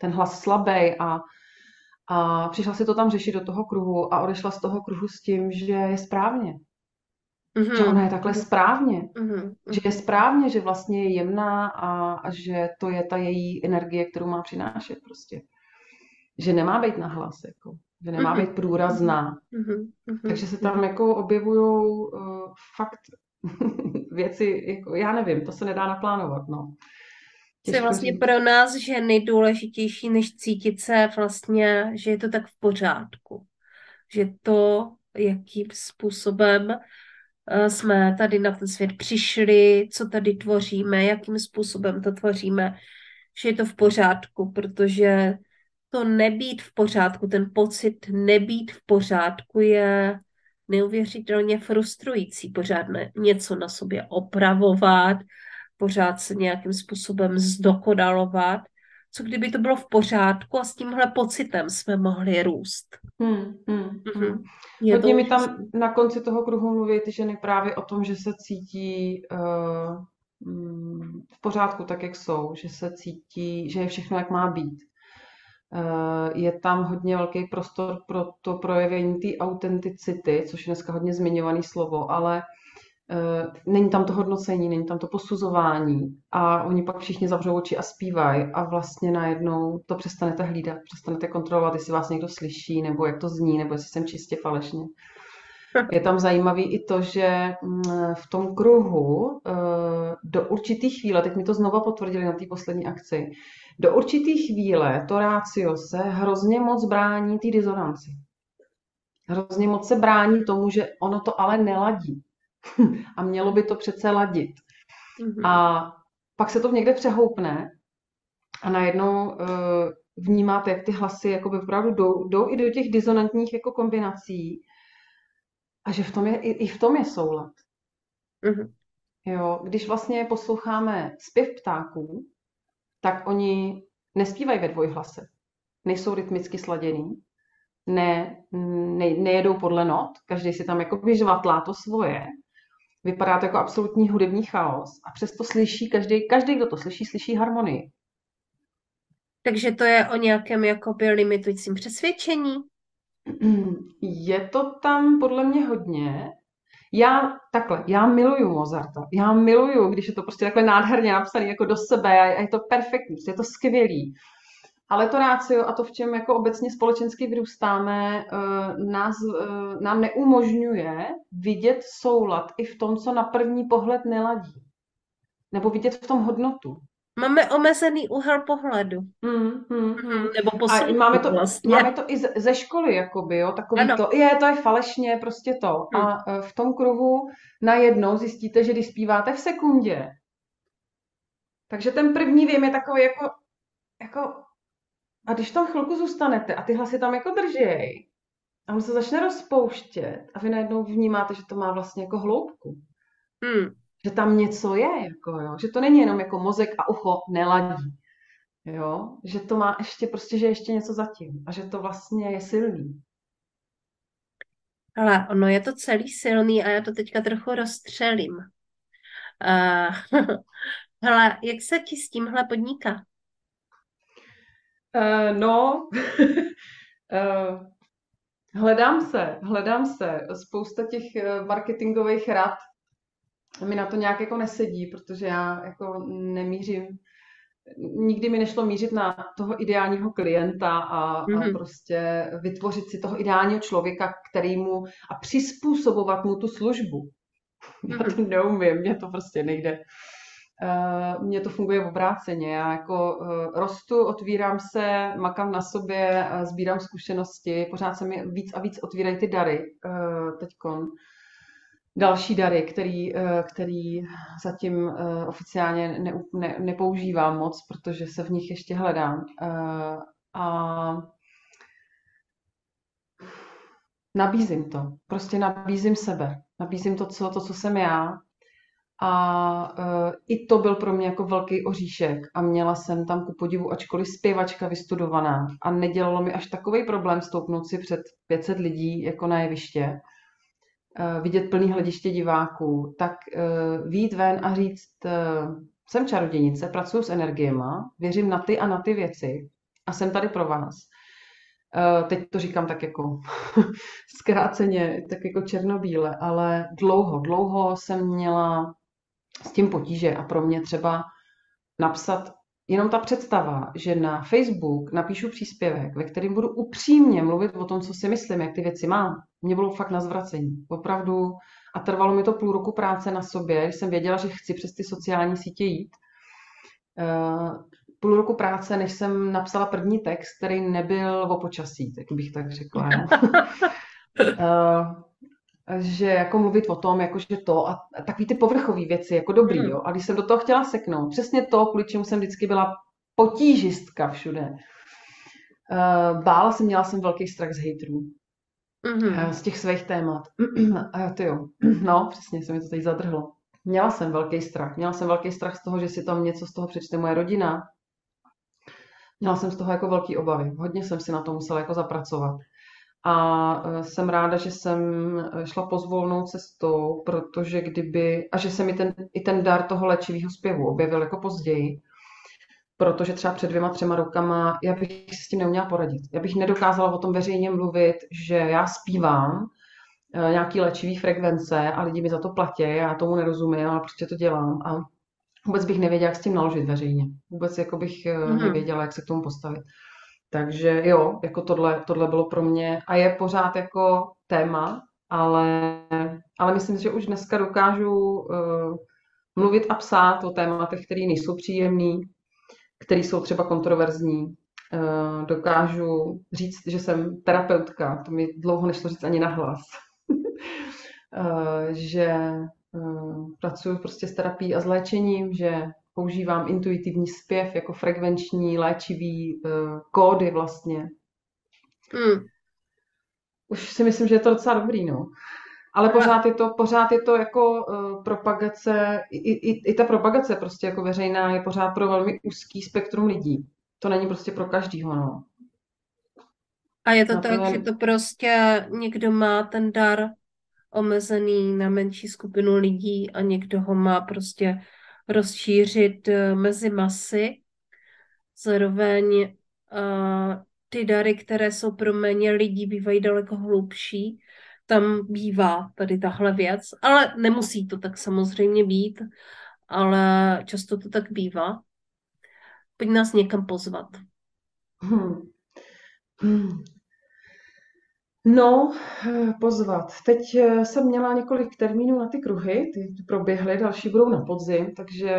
ten hlas slabý a, a přišla si to tam řešit do toho kruhu a odešla z toho kruhu s tím, že je správně. Mm-hmm. Že ona je takhle správně. Mm-hmm. Že je správně, že vlastně je jemná a, a že to je ta její energie, kterou má přinášet prostě. Že nemá být na hlas, jako. Že nemá mm-hmm. být průrazná. Mm-hmm. Takže se tam jako objevují uh, fakt věci, jako, já nevím, to se nedá naplánovat, no. Co je vlastně říct. pro nás ženy důležitější, než cítit se vlastně, že je to tak v pořádku. Že to, jakým způsobem eh, jsme tady na ten svět přišli, co tady tvoříme, jakým způsobem to tvoříme, že je to v pořádku, protože to nebýt v pořádku, ten pocit nebýt v pořádku je neuvěřitelně frustrující. Pořád ne, něco na sobě opravovat, pořád se nějakým způsobem zdokonalovat. Co kdyby to bylo v pořádku a s tímhle pocitem jsme mohli růst. Hmm, hmm, mm-hmm. Hodně mi tam na konci toho kruhu mluví ty ženy právě o tom, že se cítí uh, v pořádku tak, jak jsou, že se cítí, že je všechno, jak má být. Eh, je tam hodně velký prostor pro to projevení té autenticity, což je dneska hodně zmiňovaný slovo, ale eh, není tam to hodnocení, není tam to posuzování a oni pak všichni zavřou oči a zpívají a vlastně najednou to přestanete hlídat, přestanete kontrolovat, jestli vás někdo slyší, nebo jak to zní, nebo jestli jsem čistě falešně. Je tam zajímavý i to, že mm, v tom kruhu eh, do určitý chvíle, teď mi to znova potvrdili na té poslední akci, do určitý chvíle to rácio se hrozně moc brání té dizonanci. Hrozně moc se brání tomu, že ono to ale neladí. A mělo by to přece ladit. Mm-hmm. A pak se to někde přehoupne a najednou uh, vnímáte, jak ty hlasy jakoby opravdu jdou, jdou i do těch disonantních jako kombinací a že v tom je, i, i v tom je soulad. Mm-hmm. Jo, když vlastně posloucháme zpěv ptáků, tak oni nespívají ve dvojhlase. Nejsou rytmicky sladěný, ne, ne, nejedou podle not, každý si tam jako vyžvatlá to svoje. Vypadá to jako absolutní hudební chaos a přesto slyší, každý, každý, kdo to slyší, slyší harmonii. Takže to je o nějakém jakoby limitujícím přesvědčení? Je to tam podle mě hodně. Já takhle, já miluju Mozarta. Já miluju, když je to prostě takhle nádherně napsané jako do sebe a je to perfektní, je to skvělý. Ale to rácio a to, v čem jako obecně společensky vyrůstáme, eh, nás, eh, nám neumožňuje vidět soulad i v tom, co na první pohled neladí. Nebo vidět v tom hodnotu. Máme omezený úhel pohledu. Mm, mm, mm. Nebo a máme to, vlastně. máme to i ze školy, jakoby, jo, takový ano. to, je, to je falešně, prostě to. Mm. A e, v tom kruhu najednou zjistíte, že když zpíváte v sekundě, takže ten první věm je takový jako, jako a když tam chvilku zůstanete a ty hlasy tam jako držěj, a on se začne rozpouštět a vy najednou vnímáte, že to má vlastně jako hloubku. Hmm že tam něco je, jako, jo? že to není jenom jako mozek a ucho neladí, jo? že to má ještě prostě, že ještě něco zatím a že to vlastně je silný. Ale ono je to celý silný a já to teďka trochu rozstřelím. Uh, hele, jak se ti s tímhle podniká? Uh, no, uh, hledám se, hledám se. Spousta těch marketingových rad mi na to nějak jako nesedí, protože já jako nemířím, nikdy mi nešlo mířit na toho ideálního klienta a, mm-hmm. a mhm. prostě vytvořit si toho ideálního člověka, který mu a přizpůsobovat mu tu službu. Já to mhm. neumím, mně to prostě nejde. Uh, mně to funguje v obráceně. Já jako uh, rostu, otvírám se, makám na sobě, uh, sbírám zkušenosti, pořád se mi víc a víc otvírají ty dary uh, teďkon další dary, který, eh, který zatím eh, oficiálně ne, ne, nepoužívám moc, protože se v nich ještě hledám. Eh, a nabízím to. Prostě nabízím sebe. Nabízím to, co, to, co jsem já. A uh, i to byl pro mě jako velký oříšek a měla jsem tam ku podivu, ačkoliv zpěvačka vystudovaná a nedělalo mi až takový problém stoupnout si před 500 lidí jako na jeviště, vidět plný hlediště diváků, tak uh, výjít ven a říct, uh, jsem čarodějnice, pracuji s energiema, věřím na ty a na ty věci a jsem tady pro vás. Teď to říkám tak jako zkráceně, tak jako černobíle, ale dlouho, dlouho jsem měla s tím potíže a pro mě třeba napsat jenom ta představa, že na Facebook napíšu příspěvek, ve kterém budu upřímně mluvit o tom, co si myslím, jak ty věci mám, mě bylo fakt na zvracení. Opravdu a trvalo mi to půl roku práce na sobě, když jsem věděla, že chci přes ty sociální sítě jít. Uh, půl roku práce, než jsem napsala první text, který nebyl o počasí, tak bych tak řekla. že jako mluvit o tom, jako že to a takový ty povrchové věci, jako dobrý, hmm. jo. A když jsem do toho chtěla seknout, přesně to, kvůli čemu jsem vždycky byla potížistka všude. Uh, bála jsem, měla jsem velký strach z hejtrů. Mm-hmm. Z těch svých témat. A ty jo, no, přesně se mi to teď zadrhlo. Měla jsem velký strach. Měla jsem velký strach z toho, že si tam něco z toho přečte moje rodina. Měla jsem z toho jako velký obavy. Hodně jsem si na to musela jako zapracovat. A e, jsem ráda, že jsem e, šla pozvolnou cestou, protože kdyby, a že se mi ten, i ten dar toho léčivého zpěvu objevil jako později, protože třeba před dvěma, třema rokama já bych si s tím neuměla poradit. Já bych nedokázala o tom veřejně mluvit, že já zpívám e, nějaký léčivý frekvence a lidi mi za to platí, já tomu nerozumím, ale prostě to dělám a vůbec bych nevěděla, jak s tím naložit veřejně. Vůbec jako bych mm-hmm. nevěděla, jak se k tomu postavit. Takže jo, jako tohle, tohle bylo pro mě a je pořád jako téma, ale, ale myslím, že už dneska dokážu uh, mluvit a psát o tématech, které nejsou příjemné, které jsou třeba kontroverzní. Uh, dokážu říct, že jsem terapeutka, to mi dlouho nešlo říct ani nahlas. uh, že uh, pracuji prostě s terapií a s léčením, že používám intuitivní zpěv jako frekvenční, léčivý uh, kódy vlastně. Hmm. Už si myslím, že je to docela dobrý, no. Ale pořád je to, pořád je to jako uh, propagace, i, i, i ta propagace prostě jako veřejná je pořád pro velmi úzký spektrum lidí. To není prostě pro každýho, no. A je to na tak, že to prostě někdo má ten dar omezený na menší skupinu lidí a někdo ho má prostě rozšířit eh, mezi masy. Zároveň uh, ty dary, které jsou pro méně lidí, bývají daleko hlubší. Tam bývá tady tahle věc, ale nemusí to tak samozřejmě být, ale často to tak bývá. Pojď nás někam pozvat. Hmm. Hmm. No, eh, pozvat. Teď eh, jsem měla několik termínů na ty kruhy, ty proběhly, další budou na podzim, takže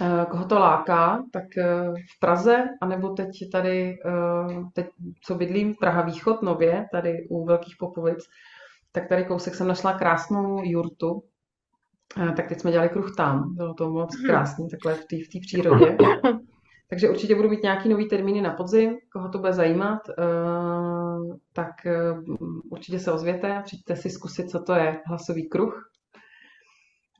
eh, koho to láká, tak v Praze, anebo teď tady, teď co bydlím, Praha Východ nově, tady u Velkých Popovic, tak tady kousek jsem našla krásnou jurtu, tak teď jsme dělali kruh tam, bylo to moc mhm. krásný, takhle v té v přírodě. Takže určitě budu mít nějaký nový termíny na podzim, koho to bude zajímat, eh, tak eh, určitě se ozvěte, přijďte si zkusit, co to je hlasový kruh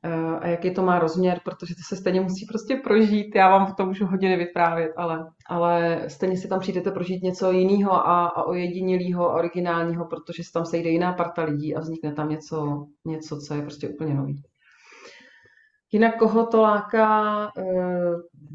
eh, a jaký to má rozměr, protože to se stejně musí prostě prožít. Já vám to můžu hodně vyprávět, ale, ale stejně si tam přijdete prožít něco jiného a, a ojedinělého, originálního, protože se tam sejde jiná parta lidí a vznikne tam něco, něco co je prostě úplně nový. Jinak koho to láká, eh,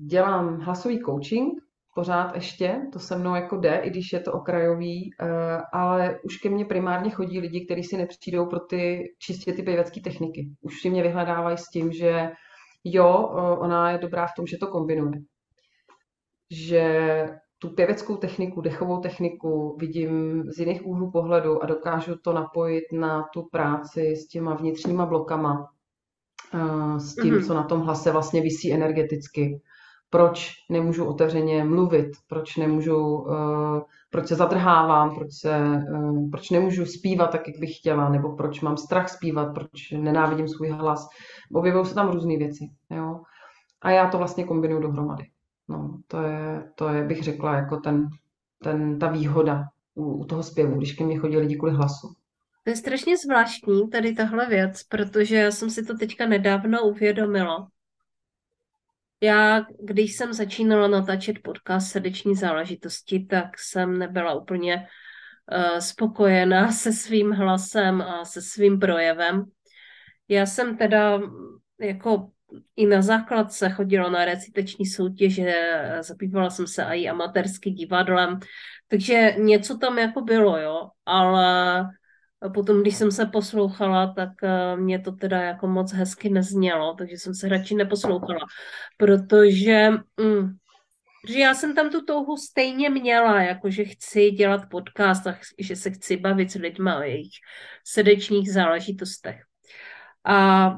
dělám hlasový coaching, pořád ještě, to se mnou jako jde, i když je to okrajový, eh, ale už ke mně primárně chodí lidi, kteří si nepřijdou pro ty čistě ty pěvecké techniky. Už si mě vyhledávají s tím, že jo, eh, ona je dobrá v tom, že to kombinuje. Že tu pěveckou techniku, dechovou techniku vidím z jiných úhlů pohledu a dokážu to napojit na tu práci s těma vnitřníma blokama, s tím, mm-hmm. co na tom hlase vlastně visí energeticky. Proč nemůžu otevřeně mluvit, proč nemůžu, uh, proč se zadrhávám, proč, se, uh, proč nemůžu zpívat tak, jak bych chtěla, nebo proč mám strach zpívat, proč nenávidím svůj hlas. Objevují se tam různé věci. Jo? A já to vlastně kombinuju dohromady. No, to je, to je, bych řekla, jako ten, ten, ta výhoda u, u toho zpěvu, když ke mně chodí lidi kvůli hlasu. To je strašně zvláštní, tady tahle věc, protože já jsem si to teďka nedávno uvědomila. Já, když jsem začínala natáčet podcast Srdeční záležitosti, tak jsem nebyla úplně uh, spokojená se svým hlasem a se svým projevem. Já jsem teda jako i na základce chodila na recitační soutěže, zabývala jsem se i amatérský divadlem, takže něco tam jako bylo, jo, ale potom, když jsem se poslouchala, tak eh, mě to teda jako moc hezky neznělo, takže jsem se radši neposlouchala, protože, mm, že já jsem tam tu touhu stejně měla, jako že chci dělat podcast a že se chci bavit s lidmi o jejich srdečních záležitostech. A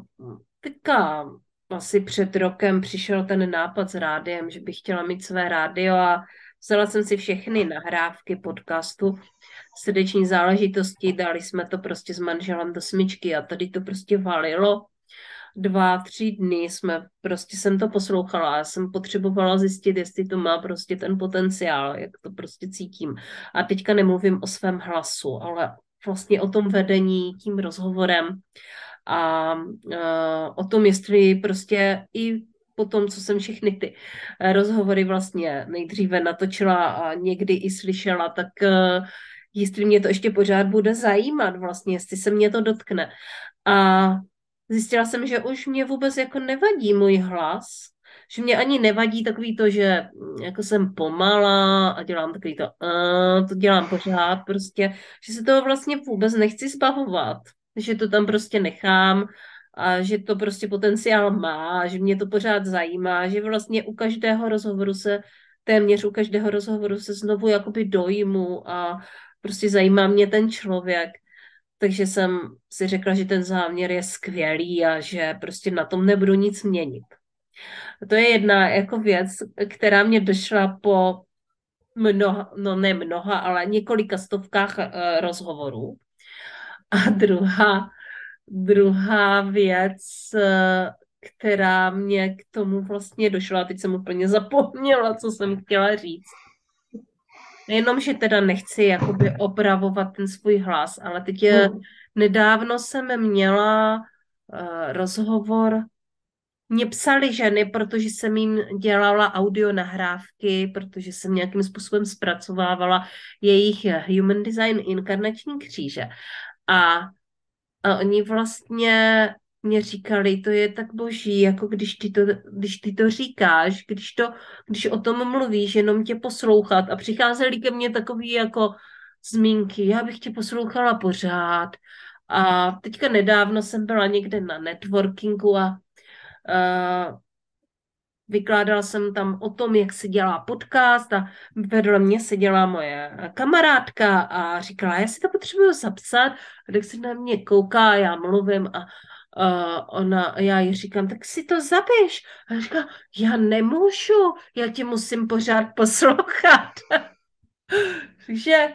teďka asi před rokem přišel ten nápad s rádiem, že bych chtěla mít své rádio a vzala jsem si všechny nahrávky podcastu srdeční záležitosti, dali jsme to prostě s manželem do smyčky a tady to prostě valilo. Dva, tři dny jsme, prostě jsem to poslouchala a jsem potřebovala zjistit, jestli to má prostě ten potenciál, jak to prostě cítím. A teďka nemluvím o svém hlasu, ale vlastně o tom vedení tím rozhovorem a uh, o tom, jestli prostě i po tom, co jsem všechny ty rozhovory vlastně nejdříve natočila a někdy i slyšela, tak uh, jestli mě to ještě pořád bude zajímat vlastně, jestli se mě to dotkne. A zjistila jsem, že už mě vůbec jako nevadí můj hlas, že mě ani nevadí takový to, že jako jsem pomalá a dělám takový to, uh, to dělám pořád prostě, že se toho vlastně vůbec nechci zbavovat že to tam prostě nechám a že to prostě potenciál má, že mě to pořád zajímá, že vlastně u každého rozhovoru se, téměř u každého rozhovoru se znovu jakoby dojmu a prostě zajímá mě ten člověk. Takže jsem si řekla, že ten záměr je skvělý a že prostě na tom nebudu nic měnit. A to je jedna jako věc, která mě došla po mnoha, no ne mnoha, ale několika stovkách uh, rozhovorů. A druhá, druhá věc, která mě k tomu vlastně došla, teď jsem úplně zapomněla, co jsem chtěla říct. Nejenom, že teda nechci jakoby opravovat ten svůj hlas, ale teď je, hmm. nedávno jsem měla uh, rozhovor, mě psali ženy, protože jsem jim dělala audio nahrávky, protože jsem nějakým způsobem zpracovávala jejich Human Design inkarnační kříže. A, a oni vlastně mě říkali, to je tak boží, jako když ty to, když ty to říkáš, když, to, když o tom mluvíš, jenom tě poslouchat. A přicházeli ke mně takový jako zmínky, já bych tě poslouchala pořád. A teďka nedávno jsem byla někde na networkingu a uh, Vykládala jsem tam o tom, jak se dělá podcast a vedle mě se dělá moje kamarádka a říkala, já si to potřebuju zapsat. A tak se na mě kouká, já mluvím a uh, ona, já jí říkám, tak si to zapiš. A říká, já nemůžu, já tě musím pořád poslouchat. Takže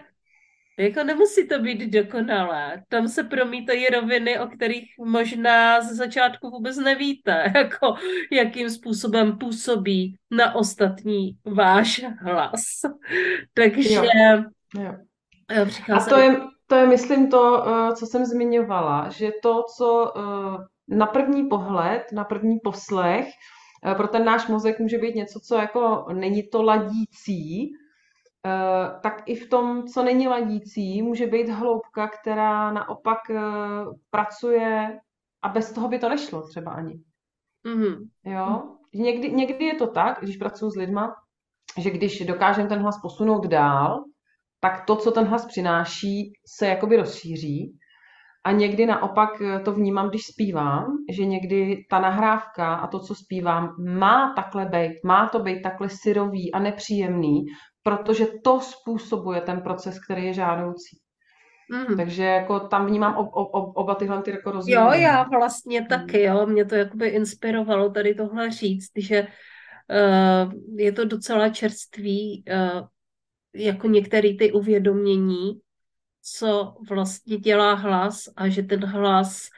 jako nemusí to být dokonalé. Tam se promítají roviny, o kterých možná ze začátku vůbec nevíte, jako jakým způsobem působí na ostatní váš hlas. Takže... Jo. Jo. A to je, to je, myslím, to, eh, co jsem zmiňovala, že to, co eh, na první pohled, na první poslech, eh, pro ten náš mozek může být něco, co jako není to ladící, tak i v tom, co není ladící, může být hloubka, která naopak pracuje a bez toho by to nešlo třeba ani. Mm-hmm. Jo? Někdy, někdy je to tak, když pracuji s lidma, že když dokážeme ten hlas posunout dál, tak to, co ten hlas přináší, se jakoby rozšíří. A někdy naopak eh, to vnímám, když zpívám, že někdy ta nahrávka a to, co zpívám, má takhle být, má to být takhle syrový a nepříjemný, protože to způsobuje ten proces, který je žádoucí. Mm. Takže jako tam vnímám ob, ob, oba tyhle ty jako rozdíly. Jo, já vlastně mm. taky, jo. Mě to jakoby inspirovalo tady tohle říct, že uh, je to docela čerstvý, uh, jako některé ty uvědomění, co vlastně dělá hlas a že ten hlas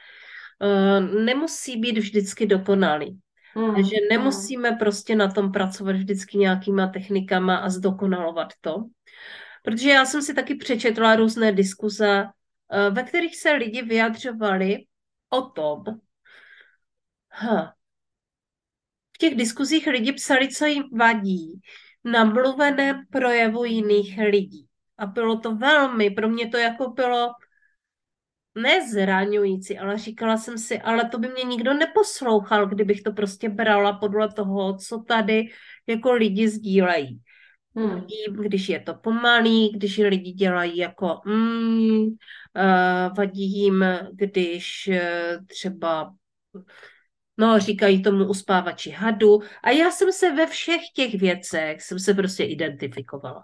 uh, nemusí být vždycky dokonalý. Mm, že nemusíme mm. prostě na tom pracovat vždycky nějakýma technikama a zdokonalovat to. Protože já jsem si taky přečetla různé diskuze ve kterých se lidi vyjadřovali o tom, huh, v těch diskuzích lidi psali, co jim vadí na mluveném projevu jiných lidí. A bylo to velmi, pro mě to jako bylo nezraňující, ale říkala jsem si, ale to by mě nikdo neposlouchal, kdybych to prostě brala podle toho, co tady jako lidi sdílejí. Hmm. Když je to pomalý, když lidi dělají jako mm, uh, vadí jim, když uh, třeba no, říkají tomu uspávači hadu a já jsem se ve všech těch věcech, jsem se prostě identifikovala.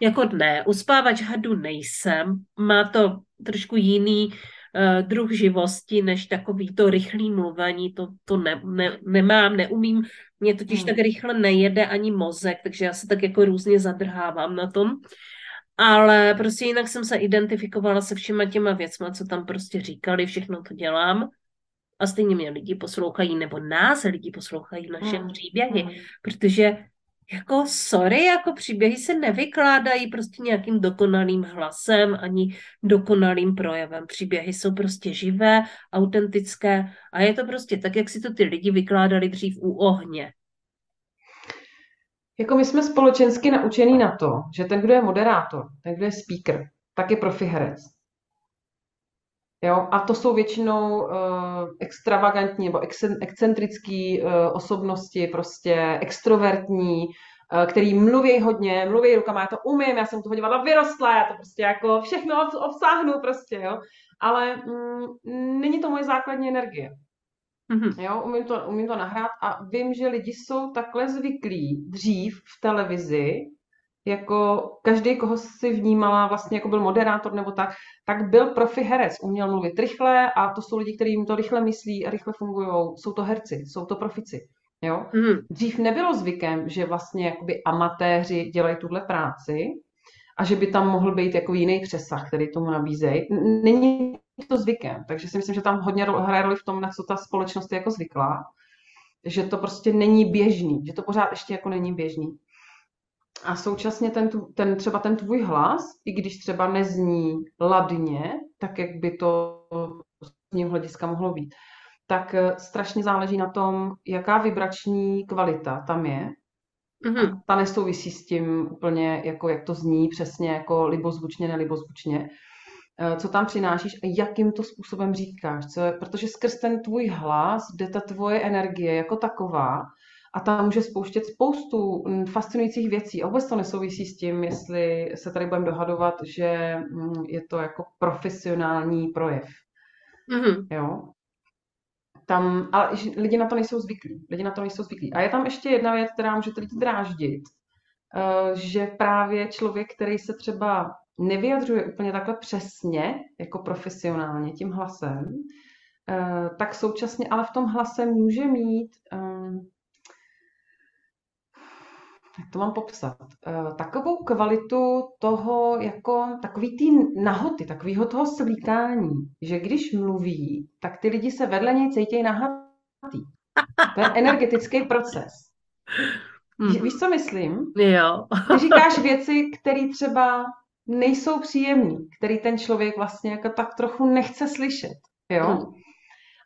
Jako ne, uspávač hadu nejsem, má to trošku jiný uh, druh živosti, než takový to rychlý mluvení, to, to ne, ne, nemám, neumím, mě totiž hmm. tak rychle nejede ani mozek, takže já se tak jako různě zadrhávám na tom. Ale prostě jinak jsem se identifikovala se všema těma věcma, co tam prostě říkali, všechno to dělám. A stejně mě lidi poslouchají, nebo nás lidi poslouchají naše hmm. příběhy, hmm. protože jako sorry, jako příběhy se nevykládají prostě nějakým dokonalým hlasem ani dokonalým projevem. Příběhy jsou prostě živé, autentické a je to prostě tak, jak si to ty lidi vykládali dřív u ohně. Jako my jsme společensky naučený na to, že ten, kdo je moderátor, ten, kdo je speaker, tak je profi herec. Jo? A to jsou většinou uh, extravagantní nebo excentrické uh, osobnosti, prostě extrovertní, uh, který mluví hodně, mluví rukama, já to umím, já jsem toho divadla vyrostla, já to prostě jako všechno obsáhnu prostě, jo. Ale mm, není to moje základní energie. Mm-hmm. Jo, umím to, umím to nahrát a vím, že lidi jsou takhle zvyklí dřív v televizi, jako každý, koho si vnímala, vlastně jako byl moderátor nebo tak, tak byl profi herec, uměl mluvit rychle a to jsou lidi, kteří jim to rychle myslí a rychle fungují. Jsou to herci, jsou to profici. Jo? Mm. Dřív nebylo zvykem, že vlastně jakoby amatéři dělají tuhle práci a že by tam mohl být jako jiný přesah, který tomu nabízejí. Není to zvykem, takže si myslím, že tam hodně hraje roli v tom, na co ta společnost je jako zvyklá, že to prostě není běžný, že to pořád ještě jako není běžný a současně ten, ten, třeba ten tvůj hlas, i když třeba nezní ladně, tak jak by to z ním hlediska mohlo být, tak eh, strašně záleží na tom, jaká vibrační kvalita tam je. Mm-hmm. Ta nesouvisí s tím úplně, jako jak to zní přesně, jako libozvučně, nelibozvučně. Eh, co tam přinášíš a jakým to způsobem říkáš. Co protože skrz ten tvůj hlas jde ta tvoje energie jako taková a tam může spouštět spoustu fascinujících věcí. A vůbec to nesouvisí s tím, jestli se tady budeme dohadovat, že mm, je to jako profesionální projev. Mm-hmm. Jo? Tam, ale lidi na to nejsou zvyklí. Lidi na to nejsou zvyklí. A je tam ještě jedna věc, která může lidi dráždit, eh, že právě člověk, který se třeba nevyjadřuje úplně takhle přesně, jako profesionálně tím hlasem, eh, tak současně ale v tom hlase může mít jak to mám popsat, uh, takovou kvalitu toho, jako takový tý nahoty, takového toho svlíkání, že když mluví, tak ty lidi se vedle něj cítějí nahatý. To je energetický proces. Mm. Víš, co myslím? Jo. Ty říkáš věci, které třeba nejsou příjemné, který ten člověk vlastně jako tak trochu nechce slyšet. Jo? Mm.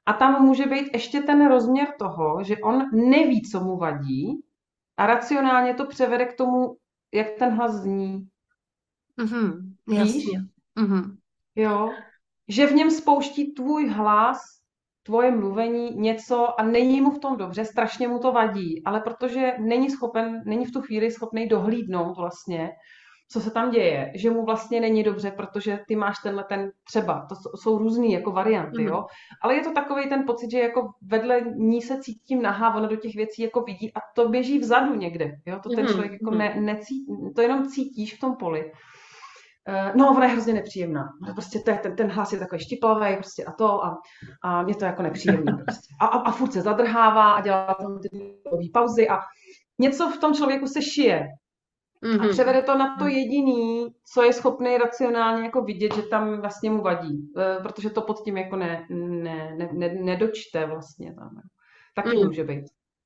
A tam může být ještě ten rozměr toho, že on neví, co mu vadí, a racionálně to převede k tomu, jak ten hlas zní. Mm-hmm, jasně. Mm-hmm. Jo, že v něm spouští tvůj hlas, tvoje mluvení, něco a není mu v tom dobře, strašně mu to vadí, ale protože není schopen, není v tu chvíli schopný dohlídnout vlastně, co se tam děje, že mu vlastně není dobře, protože ty máš tenhle ten třeba, to jsou různé jako varianty, mm. jo, ale je to takový ten pocit, že jako vedle ní se cítím nahá, ona do těch věcí jako vidí a to běží vzadu někde, jo, to ten mm. člověk jako mhm. ne, necítí, to jenom cítíš v tom poli. Uh, no, ona je hrozně nepříjemná. Prostě to je, ten, ten hlas je takový štiplavý prostě a to a, a mě to jako nepříjemný prostě. A, a, a furt se zadrhává a dělá tam ty pauzy a něco v tom člověku se šije. Mm-hmm. A převede to na to jediný, co je schopný racionálně jako vidět, že tam vlastně mu vadí. E, protože to pod tím jako ne, ne, ne, ne, nedočte vlastně tam. Taky mm-hmm. může být.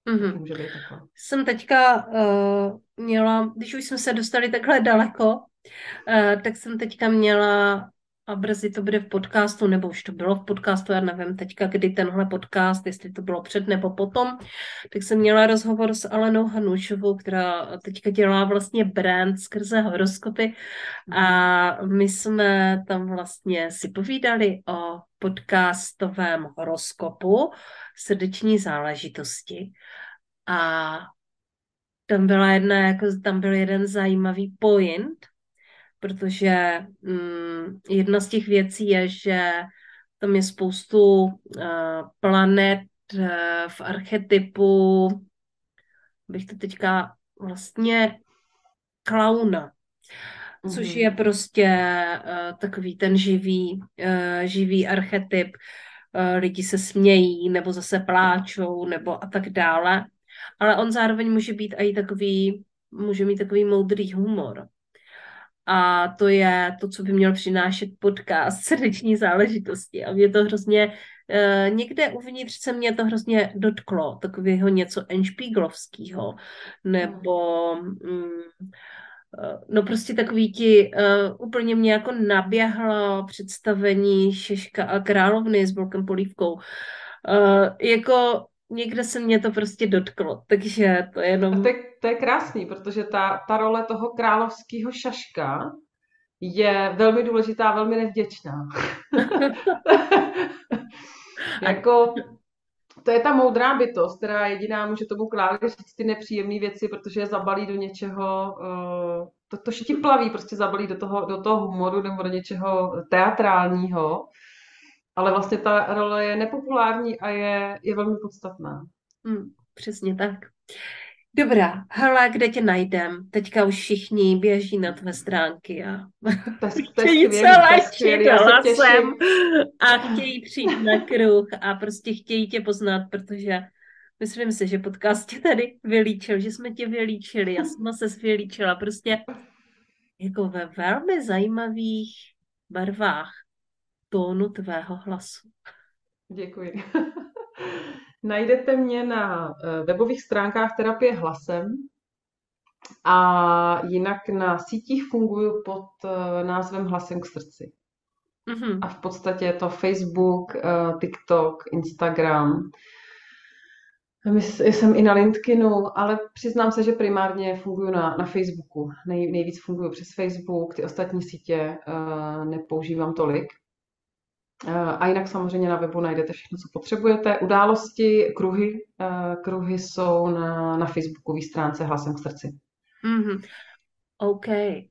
Mm-hmm. Může být takhle. Jsem teďka uh, měla, když už jsme se dostali takhle daleko, uh, tak jsem teďka měla a brzy to bude v podcastu, nebo už to bylo v podcastu, já nevím teďka, kdy tenhle podcast, jestli to bylo před nebo potom, tak jsem měla rozhovor s Alenou Hanušovou, která teďka dělá vlastně brand skrze horoskopy. A my jsme tam vlastně si povídali o podcastovém horoskopu srdeční záležitosti. A tam byla jedna, jako tam byl jeden zajímavý point, protože mm, jedna z těch věcí je, že tam je spoustu uh, planet uh, v archetypu, bych to teďka vlastně klauna, což mm-hmm. je prostě uh, takový ten živý, uh, živý archetyp, uh, lidi se smějí, nebo zase pláčou, nebo a tak dále. Ale on zároveň může být i takový, může mít takový moudrý humor. A to je to, co by měl přinášet podcast srdeční záležitosti. A mě to hrozně, uh, někde uvnitř se mě to hrozně dotklo, takového něco enšpíglovského, nebo um, no prostě takový ti, uh, úplně mě jako naběhlo představení Šeška a královny s Volkem Polívkou. Uh, jako někde se mě to prostě dotklo, takže to je jenom... A to je, to je krásný, protože ta, ta role toho královského šaška je velmi důležitá, velmi nevděčná. jako, to je ta moudrá bytost, která jediná může tomu králi říct ty nepříjemné věci, protože je zabalí do něčeho, uh, to, to štiplaví prostě zabalí do toho, do toho humoru nebo do něčeho teatrálního ale vlastně ta role je nepopulární a je, je velmi podstatná. Hmm, přesně tak. Dobrá, hele, kde tě najdem? Teďka už všichni běží na tvé stránky a to, to chtějí se léčit hlasem a chtějí přijít na kruh a prostě chtějí tě poznat, protože myslím si, že podcast tě tady vylíčil, že jsme tě vylíčili, já jsem se vylíčila prostě jako ve velmi zajímavých barvách tónu tvého hlasu. Děkuji. Najdete mě na eh, webových stránkách terapie hlasem a jinak na sítích funguji pod eh, názvem Hlasem k srdci. Mm-hmm. A v podstatě je to Facebook, eh, TikTok, Instagram. Jsem i na LinkedInu, ale přiznám se, že primárně funguji na, na Facebooku. Nej, nejvíc funguji přes Facebook, ty ostatní sítě uh, nepoužívám tolik. Eh, a jinak samozřejmě na webu najdete všechno, co potřebujete. Události, kruhy, eh, kruhy jsou na, na facebookové stránce Hlasem k srdci. Mm-hmm. OK.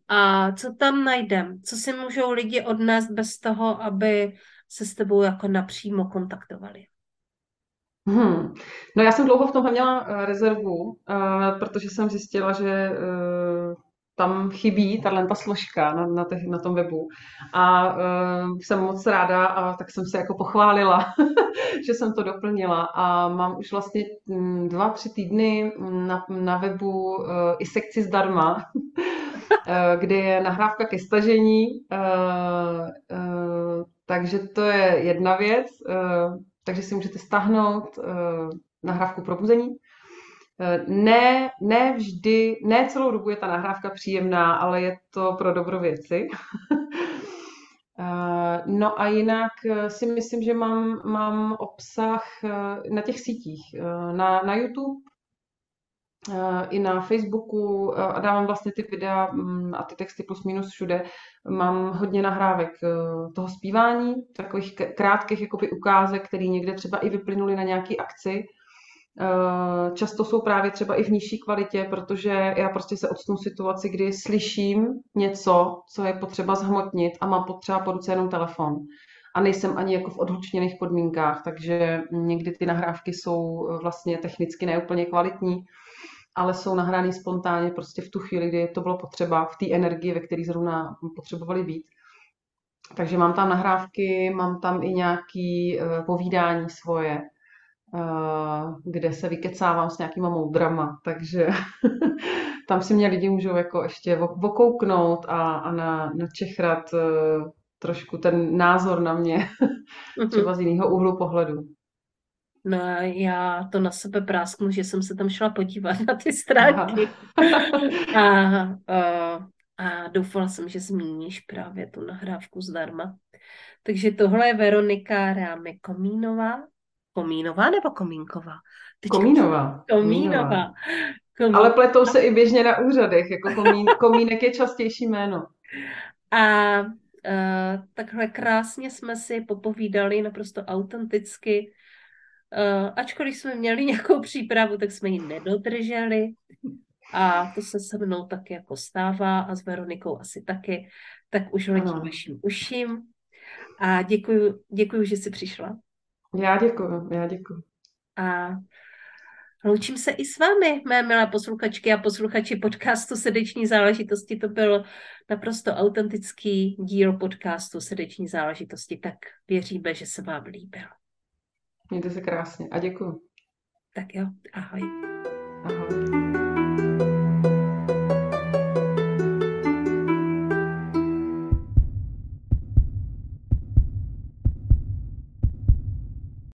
A co tam najdem? Co si můžou lidi odnést bez toho, aby se s tebou jako napřímo kontaktovali? Hmm. No já jsem dlouho v tomhle měla eh, rezervu, protože jsem zjistila, že tam chybí tato složka na, na, těch, na tom webu. A uh, jsem moc ráda a tak jsem se jako pochválila, že jsem to doplnila. A mám už vlastně mm, dva, tři týdny na, na webu uh, i sekci zdarma, uh, kde je nahrávka ke stažení. Uh, uh, takže to je jedna věc. Uh, takže si můžete stáhnout uh, nahrávku probuzení ne, ne vždy, ne celou dobu je ta nahrávka příjemná, ale je to pro dobro věci. Eh, no a jinak eh, si myslím, že mám, mám obsah na těch sítích. Na, na YouTube, i na Facebooku a dávám vlastně ty videa mm, a ty texty plus minus všude. Mám hodně nahrávek toho zpívání, takových krátkých jakoby ukázek, které někde třeba i vyplynuly na nějaký akci Eh, často jsou právě třeba i v nižší kvalitě, protože já prostě se odstnu situaci, kdy slyším něco, co je potřeba zhmotnit a mám potřeba po ruce jenom telefon. A nejsem ani jako v odhlučněných podmínkách, takže někdy ty nahrávky jsou vlastně technicky neúplně kvalitní, ale jsou nahrány spontánně prostě v tu chvíli, kdy to bylo potřeba, v té energii, ve které zrovna potřebovali být. Takže mám tam nahrávky, mám tam i nějaké uh, povídání svoje, kde se vykecávám s nějakýma moudrama, takže tam si mě lidi můžou jako ještě vokouknout a, a na, načechrat uh, trošku ten názor na mě, mhm. třeba z jiného úhlu pohledu. No já to na sebe prásknu, že jsem se tam šla podívat na ty stránky. a, a, a doufala jsem, že zmíníš právě tu nahrávku zdarma. Takže tohle je Veronika Rámy Komínová. Komínová nebo Komínková? Teďka Komínová. Komínová. Komínová. Ale pletou se i běžně na úřadech, jako komín, komínek je častější jméno. A uh, takhle krásně jsme si popovídali naprosto autenticky. Uh, ačkoliv jsme měli nějakou přípravu, tak jsme ji nedodrželi. A to se se mnou tak jako stává a s Veronikou asi taky. Tak už letím vašim uším. A děkuji, děkuji, že jsi přišla. Já děkuji, já děkuji. A loučím se i s vámi, mé milé posluchačky a posluchači podcastu Srdeční záležitosti. To byl naprosto autentický díl podcastu Srdeční záležitosti, tak věříme, že se vám líbil. Mějte se krásně a děkuji. Tak jo, ahoj. Ahoj.